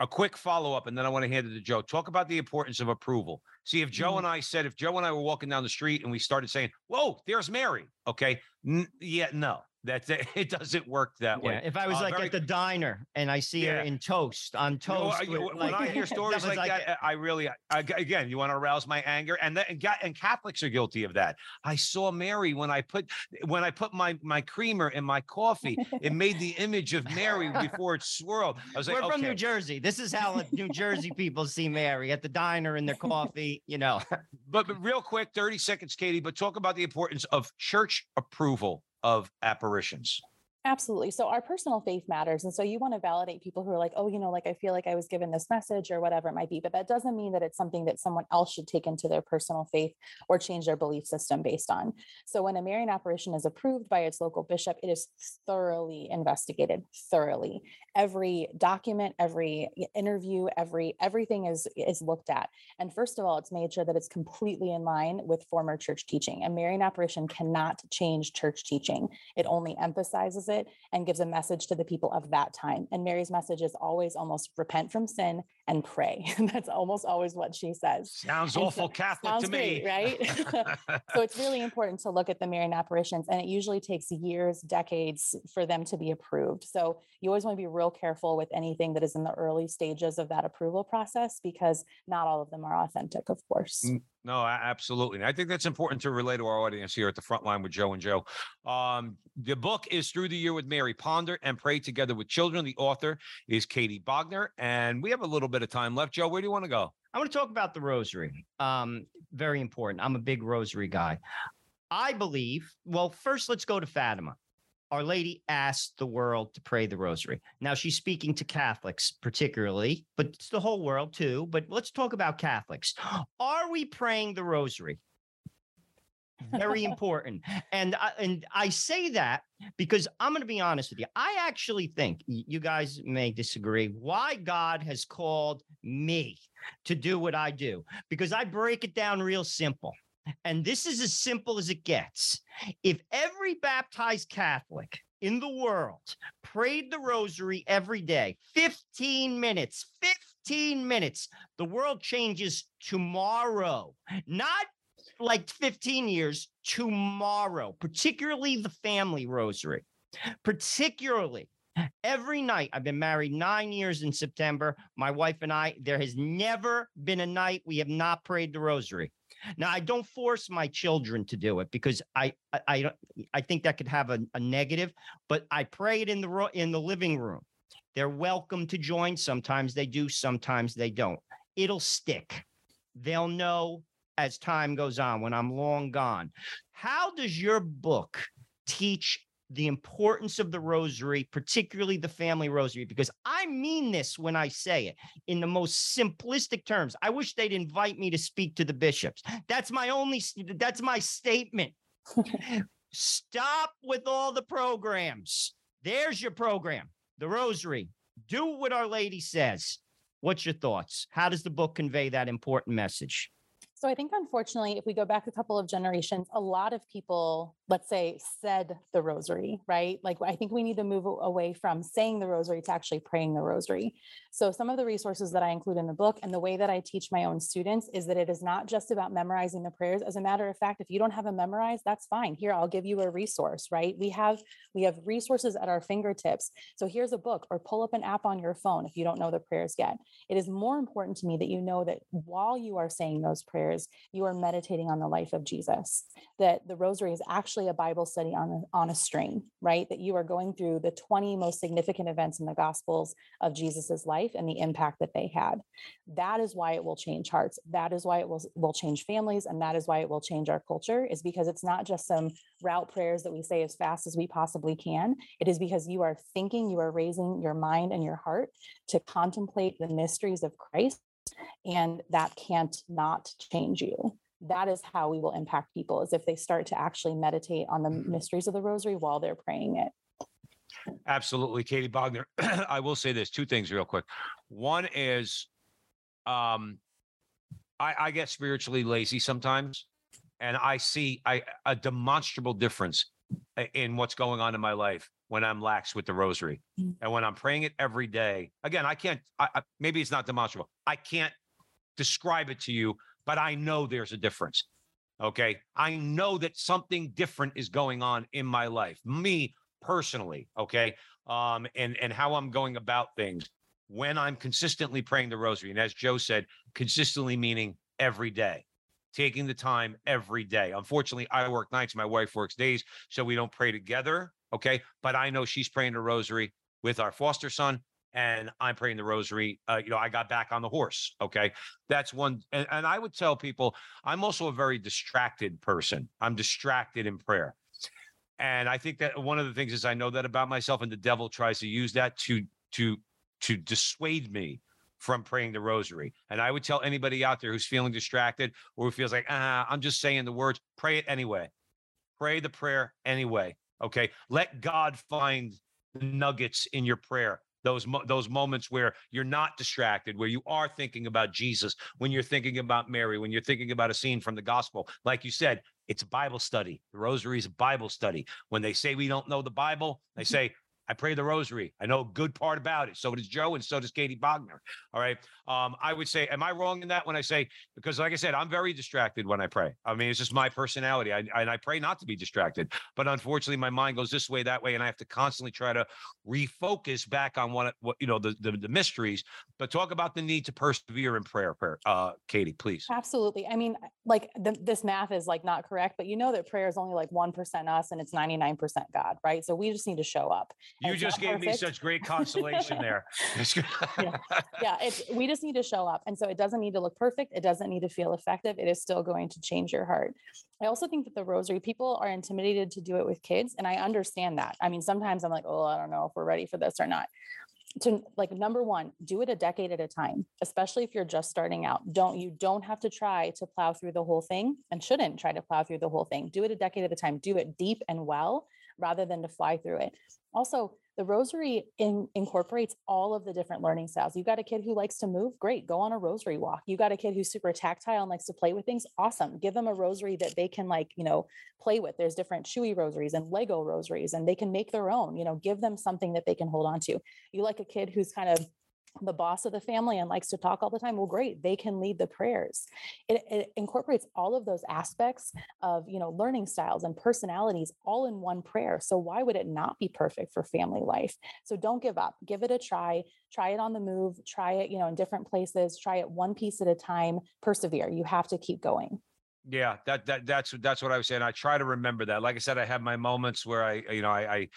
a quick follow up, and then I want to hand it to Joe. Talk about the importance of approval. See, if Joe Mhm. and I said, if Joe and I were walking down the street and we started saying, "Whoa, there's Mary," okay, N- yeah, no, that's it. <laughs> It Doesn't work that way. If I was Uh, like very- at the diner and I see her in toast on You know, toast, I- with, when like, I hear <laughs> stories was like, that, I really, I, again, you want to arouse my anger, and that, and, and Catholics are guilty of that. I saw Mary when I put when I put my my creamer in my coffee. It <laughs> made the image of Mary before it swirled. I was like, We're from New. Jersey. This is how New Jersey people see Mary at the diner in their coffee. You know, But, but real quick, 30 seconds, Katie, but talk about the importance of church approval of apparitions. Absolutely. So our personal faith matters. And so you want to validate people who are like, oh, you know, like I feel like I was given this message or whatever it might be. But that doesn't mean that it's something that someone else should take into their personal faith or change their belief system based on. So when a Marian apparition is approved by its local bishop, it is thoroughly investigated, thoroughly. Every document, every interview, every everything is is looked at. And first of all, it's made sure that it's completely in line with former church teaching. A Marian apparition cannot change church teaching. It only emphasizes it and gives a message to the people of that time. And Mary's message is always almost repent from sin and pray. <laughs> That's almost always what she says. Sounds And so- awful Catholic sounds to me. great, right? <laughs> <laughs> So it's really important to look at the Marian apparitions, and it usually takes years, decades for them to be approved. So you always want to be real careful with anything that is in the early stages of that approval process because not all of them are authentic, of course. Mm, No, absolutely. And I think that's important to relay to our audience here at the front line with Joe and Joe. Um, the book is Through the Year with Mary Ponder and Pray Together with Children. The author is Katie Bogner. And we have a little bit of time left. Joe, where do you want to go? I want to talk about the rosary. Um, very important. I'm a big rosary guy. I believe, well, first let's go to Fatima. Our Lady asked the world to pray the rosary. Now she's speaking to Catholics particularly, but it's the whole world too. But let's talk about Catholics. Are we praying the rosary? Very important. And I, and I say that because I'm going to be honest with you. I actually think you guys may disagree why God has called me to do what I do because I break it down real simple. And this is as simple as it gets. If every baptized Catholic in the world prayed the rosary every day, 15 minutes, 15 minutes, the world changes tomorrow. Not like 15 years, tomorrow, particularly the family rosary. Particularly every night. I've been married nine years in September. My wife and I, there has never been a night we have not prayed the rosary. Now, I don't force my children to do it because I I I, I think that could have a, a negative, but I pray it in the ro- in the living room. They're welcome to join. Sometimes they do, sometimes they don't. It'll stick. They'll know as time goes on when I'm long gone. How does your book teach the importance of the rosary, particularly the family rosary? Because I mean this when I say it in the most simplistic terms. I wish they'd invite me to speak to the bishops. That's my only, that's my statement. Stop with all the programs. There's your program, the rosary. Do what Our Lady says. What's your thoughts? How does the book convey that important message? So I think unfortunately, if we go back a couple of generations, a lot of people, let's say, said the rosary, right? Like I think we need to move away from saying the rosary to actually praying the rosary. So some of the resources that I include in the book and the way that I teach my own students is that it is not just about memorizing the prayers. As a matter of fact, if you don't have them memorized, that's fine. Here, I'll give you a resource, right? We have we have resources at our fingertips. So here's a book or pull up an app on your phone if you don't know the prayers yet. It is more important to me that you know that while you are saying those prayers, you are meditating on the life of Jesus. That the rosary is actually a Bible study on a, on a string, right? That you are going through the 20 most significant events in the Gospels of Jesus's life and the impact that they had. That is why it will change hearts. That is why it will, will change families. And that is why it will change our culture, is because it's not just some route prayers that we say as fast as we possibly can. It is because you are thinking, you are raising your mind and your heart to contemplate the mysteries of Christ and that can't not change you that is how we will impact people is if they start to actually meditate on the mysteries of the rosary while they're praying it Absolutely, Katie Bogner. <clears throat> I will say this two things real quick. One is, um, I, I get spiritually lazy sometimes, and I see I, a demonstrable difference in what's going on in my life when I'm lax with the rosary Mm. and when I'm praying it every day. Again, I can't, I, I, maybe it's not demonstrable. I can't describe it to you, but I know there's a difference. Okay. I know that something different is going on in my life, me personally. Okay. Um, and, and how I'm going about things when I'm consistently praying the rosary. And as Joe said, consistently meaning every day, taking the time every day. Unfortunately, I work nights, my wife works days, so we don't pray together. Okay. But I know she's praying the rosary with our foster son and I'm praying the rosary. Uh, you know, I got back on the horse. Okay. That's one. And, and I would tell people I'm also a very distracted person. I'm distracted in prayer. And I think that one of the things is I know that about myself, and the devil tries to use that to to to dissuade me from praying the rosary. And I would tell anybody out there who's feeling distracted or who feels like, ah, I'm just saying the words, pray it anyway. Pray the prayer anyway. Okay. Let God find the nuggets in your prayer. Those mo- those moments where you're not distracted, where you are thinking about Jesus, when you're thinking about Mary, when you're thinking about a scene from the gospel. Like you said, it's a Bible study. The rosary is a Bible study. When they say we don't know the Bible, they mm-hmm. say, I pray the rosary. I know a good part about it. So does Joe, and so does Katie Bogner. All right. Um, I would say, am I wrong in that when I say because, like I said, I'm very distracted when I pray. I mean, it's just my personality. I, and I pray not to be distracted, but unfortunately, my mind goes this way, that way, and I have to constantly try to refocus back on what what you know the the, the mysteries. But talk about the need to persevere in prayer. Prayer, uh, Katie, please. Absolutely. I mean, like the, this math is like not correct, but you know that prayer is only like 1% us and it's 99% God, right? So we just need to show up. You It's just gave me such great <laughs> consolation there. yeah, it's we just need to show up. And so it doesn't need to look perfect. It doesn't need to feel effective. It is still going to change your heart. I also think that the rosary, people are intimidated to do it with kids. And I understand that. I mean, sometimes I'm like, oh, I don't know if we're ready for this or not. To like number one, do it a decade at a time, especially if you're just starting out. Don't you don't have to try to plow through the whole thing and shouldn't try to plow through the whole thing. Do it a decade at a time. Do it deep and well rather than to fly through it. Also, the rosary in, incorporates all of the different learning styles. You got a kid who likes to move, great, go on a rosary walk. You got a kid who's super tactile and likes to play with things, awesome. Give them a rosary that they can like, you know, play with. There's different chewy rosaries and Lego rosaries, and they can make their own, you know, give them something that they can hold on to. You like a kid who's kind of the boss of the family and likes to talk all the time well great they can lead the prayers it, it incorporates all of those aspects of you know learning styles and personalities all in one prayer so why would it not be perfect for family life so don't give up give it a try try it on the move try it you know in different places try it one piece at a time persevere you have to keep going Yeah, that that that's that's what I was saying. I try to remember that. Like I said, I have my moments where I, you know, I, I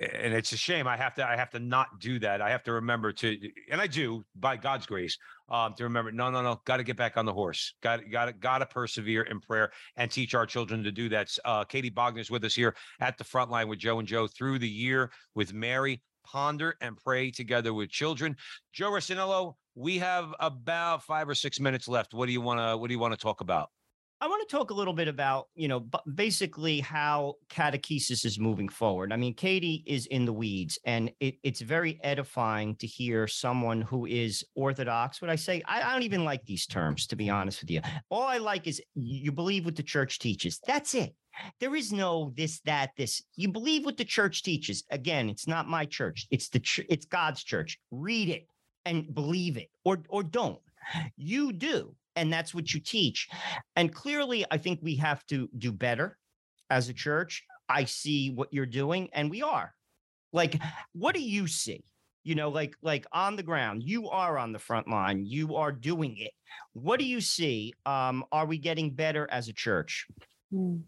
and it's a shame. I have to I have to not do that. I have to remember to, and I do by God's grace, um, to remember. No, no, no. Got to get back on the horse. Got got to got to persevere in prayer and teach our children to do that. Uh, Katie Bogner's with us here at the front line with Joe and Joe through the year with Mary. Ponder and pray together with children. Joe Resinello, we have about five or six minutes left. What do you want to What do you want to talk about? I want to talk a little bit about, you know, basically how catechesis is moving forward. I mean, Katie is in the weeds, and it, it's very edifying to hear someone who is Orthodox. What I say, I, I don't even like these terms, to be honest with you. All I like is you believe what the church teaches. That's it. There is no this, that, this. You believe what the church teaches. Again, it's not my church. It's the ch- it's God's church. Read it and believe it, or or don't. You do, and that's what you teach. And clearly, I think we have to do better as a church. I see what you're doing, and we are. Like, what do you see? You know, like like on the ground, you are on the front line. You are doing it. What do you see? Um, are we getting better as a church? Hmm.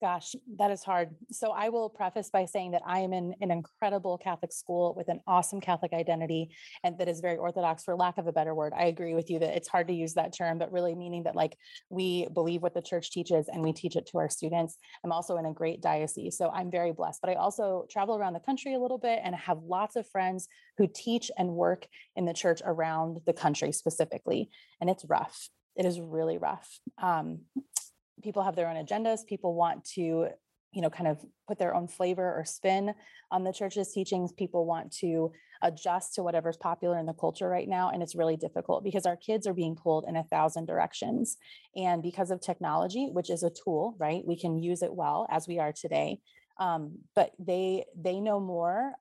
Gosh, that is hard. So I will preface by saying that I am in an incredible Catholic school with an awesome Catholic identity and that is very orthodox for lack of a better word. I agree with you that it's hard to use that term, but really meaning that like we believe what the church teaches and we teach it to our students. I'm also in a great diocese, so I'm very blessed. But I also travel around the country a little bit and have lots of friends who teach and work in the church around the country specifically. And it's rough. It is really rough. Um, people have their own agendas people want to you know kind of put their own flavor or spin on the church's teachings. People want to adjust to whatever's popular in the culture right now and it's really difficult because our kids are being pulled in a thousand directions. And because of technology which is a tool right we can use it well as we are today. Um, but they they know more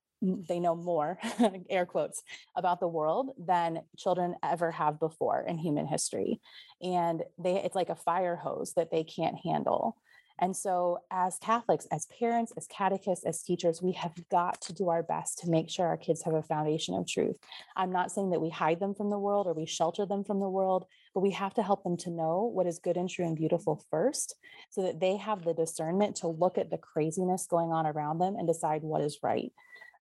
they know more <laughs> air quotes about the world than children ever have before in human history and they it's like a fire hose that they can't handle and so, as Catholics, as parents, as catechists, as teachers, we have got to do our best to make sure our kids have a foundation of truth. I'm not saying that we hide them from the world or we shelter them from the world, but we have to help them to know what is good and true and beautiful first so that they have the discernment to look at the craziness going on around them and decide what is right.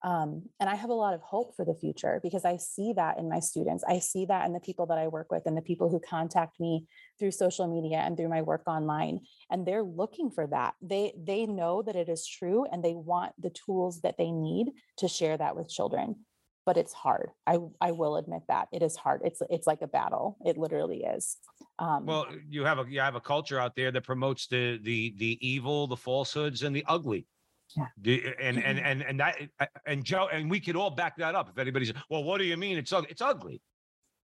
Um, and I have a lot of hope for the future because I see that in my students. I see that in the people that I work with and the people who contact me through social media and through my work online. And they're looking for that. They they know that it is true and they want the tools that they need to share that with children. But it's hard. I I will admit that it is hard. It's it's like a battle. It literally is. Um, well, you have a you have a culture out there that promotes the the the evil, the falsehoods, and the ugly yeah. And and mm-hmm. and and that and Joe and we could all back that up. If anybody's well, what do you mean it's ugly? It's ugly.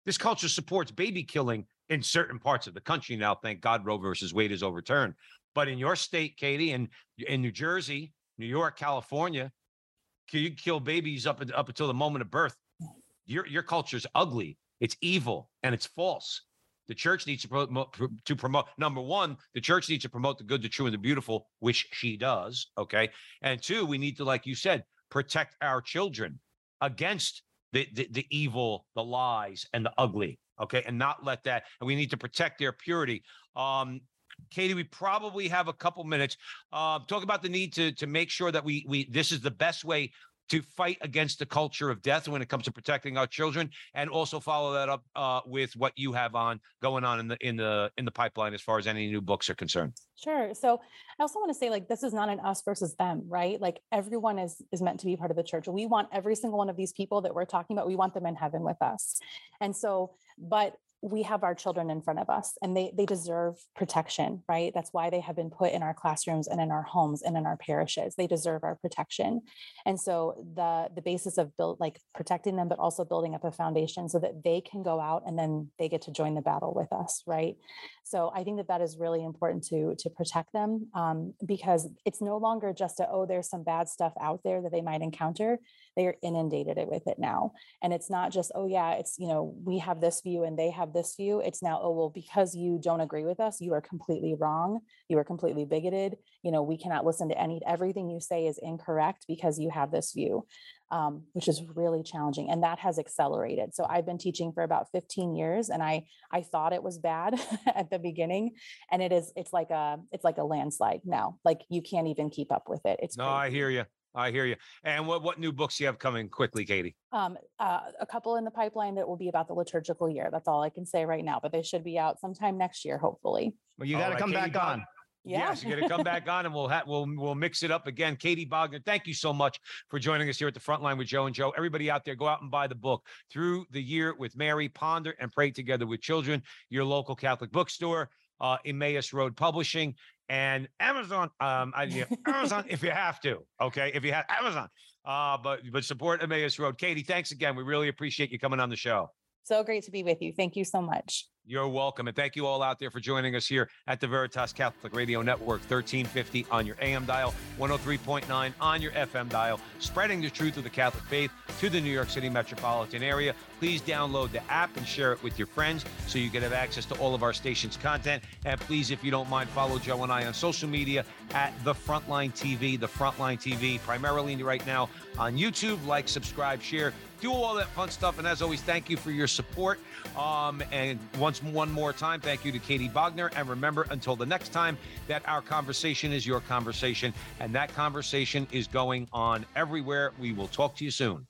This culture supports baby killing in certain parts of the country now. Thank God Roe versus Wade is overturned. But in your state, Katie, and in New Jersey, New York, California, you kill babies up up until the moment of birth. Your your culture's ugly. It's evil and it's false. The church needs to promote, to promote number one, the church needs to promote the good, the true, and the beautiful, which she does. Okay. And two, we need to, like you said, protect our children against the, the, the evil, the lies, and the ugly. Okay. And not let that, and we need to protect their purity. Um, Katie, we probably have a couple minutes. Uh, talk about the need to to make sure that we we this is the best way to fight against the culture of death when it comes to protecting our children, and also follow that up uh, with what you have on going on in the in the in the pipeline as far as any new books are concerned. Sure. So I also want to say like this is not an us versus them, right? Like everyone is is meant to be part of the church. We want every single one of these people that we're talking about. We want them in heaven with us, and so but we have our children in front of us and they they deserve protection right? That's why they have been put in our classrooms and in our homes and in our parishes. They deserve our protection. And so the the basis of build like protecting them but also building up a foundation so that they can go out and then they get to join the battle with us right? So i think that that is really important to to protect them um, because it's no longer just a oh there's some bad stuff out there that they might encounter. They are inundated with it now. And it's not just oh yeah it's you know we have this view and they have this view it's now oh well because you don't agree with us you are completely wrong you are completely bigoted you know we cannot listen to any everything you say is incorrect because you have this view um, which is really challenging and that has accelerated so i've been teaching for about 15 years and i i thought it was bad <laughs> at the beginning and it is it's like a it's like a landslide now like you can't even keep up with it it's no crazy. i hear you I hear you. And what what new books do you have coming quickly, Katie? Um, uh, a couple in the pipeline that will be about the liturgical year. That's all I can say right now, but they should be out sometime next year, hopefully. Well, you got to right, come Katie back on. Yeah. Yes, you're going to come back on and we'll have we'll we'll mix it up again. Katie Bogner, thank you so much for joining us here at the front line with Joe and Joe. Everybody out there, go out and buy the book through the year with Mary, ponder and pray together with children. Your local Catholic bookstore, uh, Emmaus Road Publishing and Amazon. Um, I, yeah, Amazon if you have to. Okay, if you have Amazon. Uh, but but support Emmaus Road. Katie, thanks again. We really appreciate you coming on the show. So great to be with you. Thank you so much. You're welcome. And thank you all out there for joining us here at the Veritas Catholic Radio Network, 1350 on your AM dial, 103.9 on your FM dial, spreading the truth of the Catholic faith to the New York City metropolitan area. Please download the app and share it with your friends so you can have access to all of our station's content. And please, if you don't mind, follow Joe and I on social media at The Frontline TV, The Frontline TV, primarily right now on YouTube. Like, subscribe, share do all that fun stuff. And as always, thank you for your support. Um, and once one more time, thank you to Katie Bogner. And remember, until the next time, that our conversation is your conversation, and that conversation is going on everywhere. We will talk to you soon.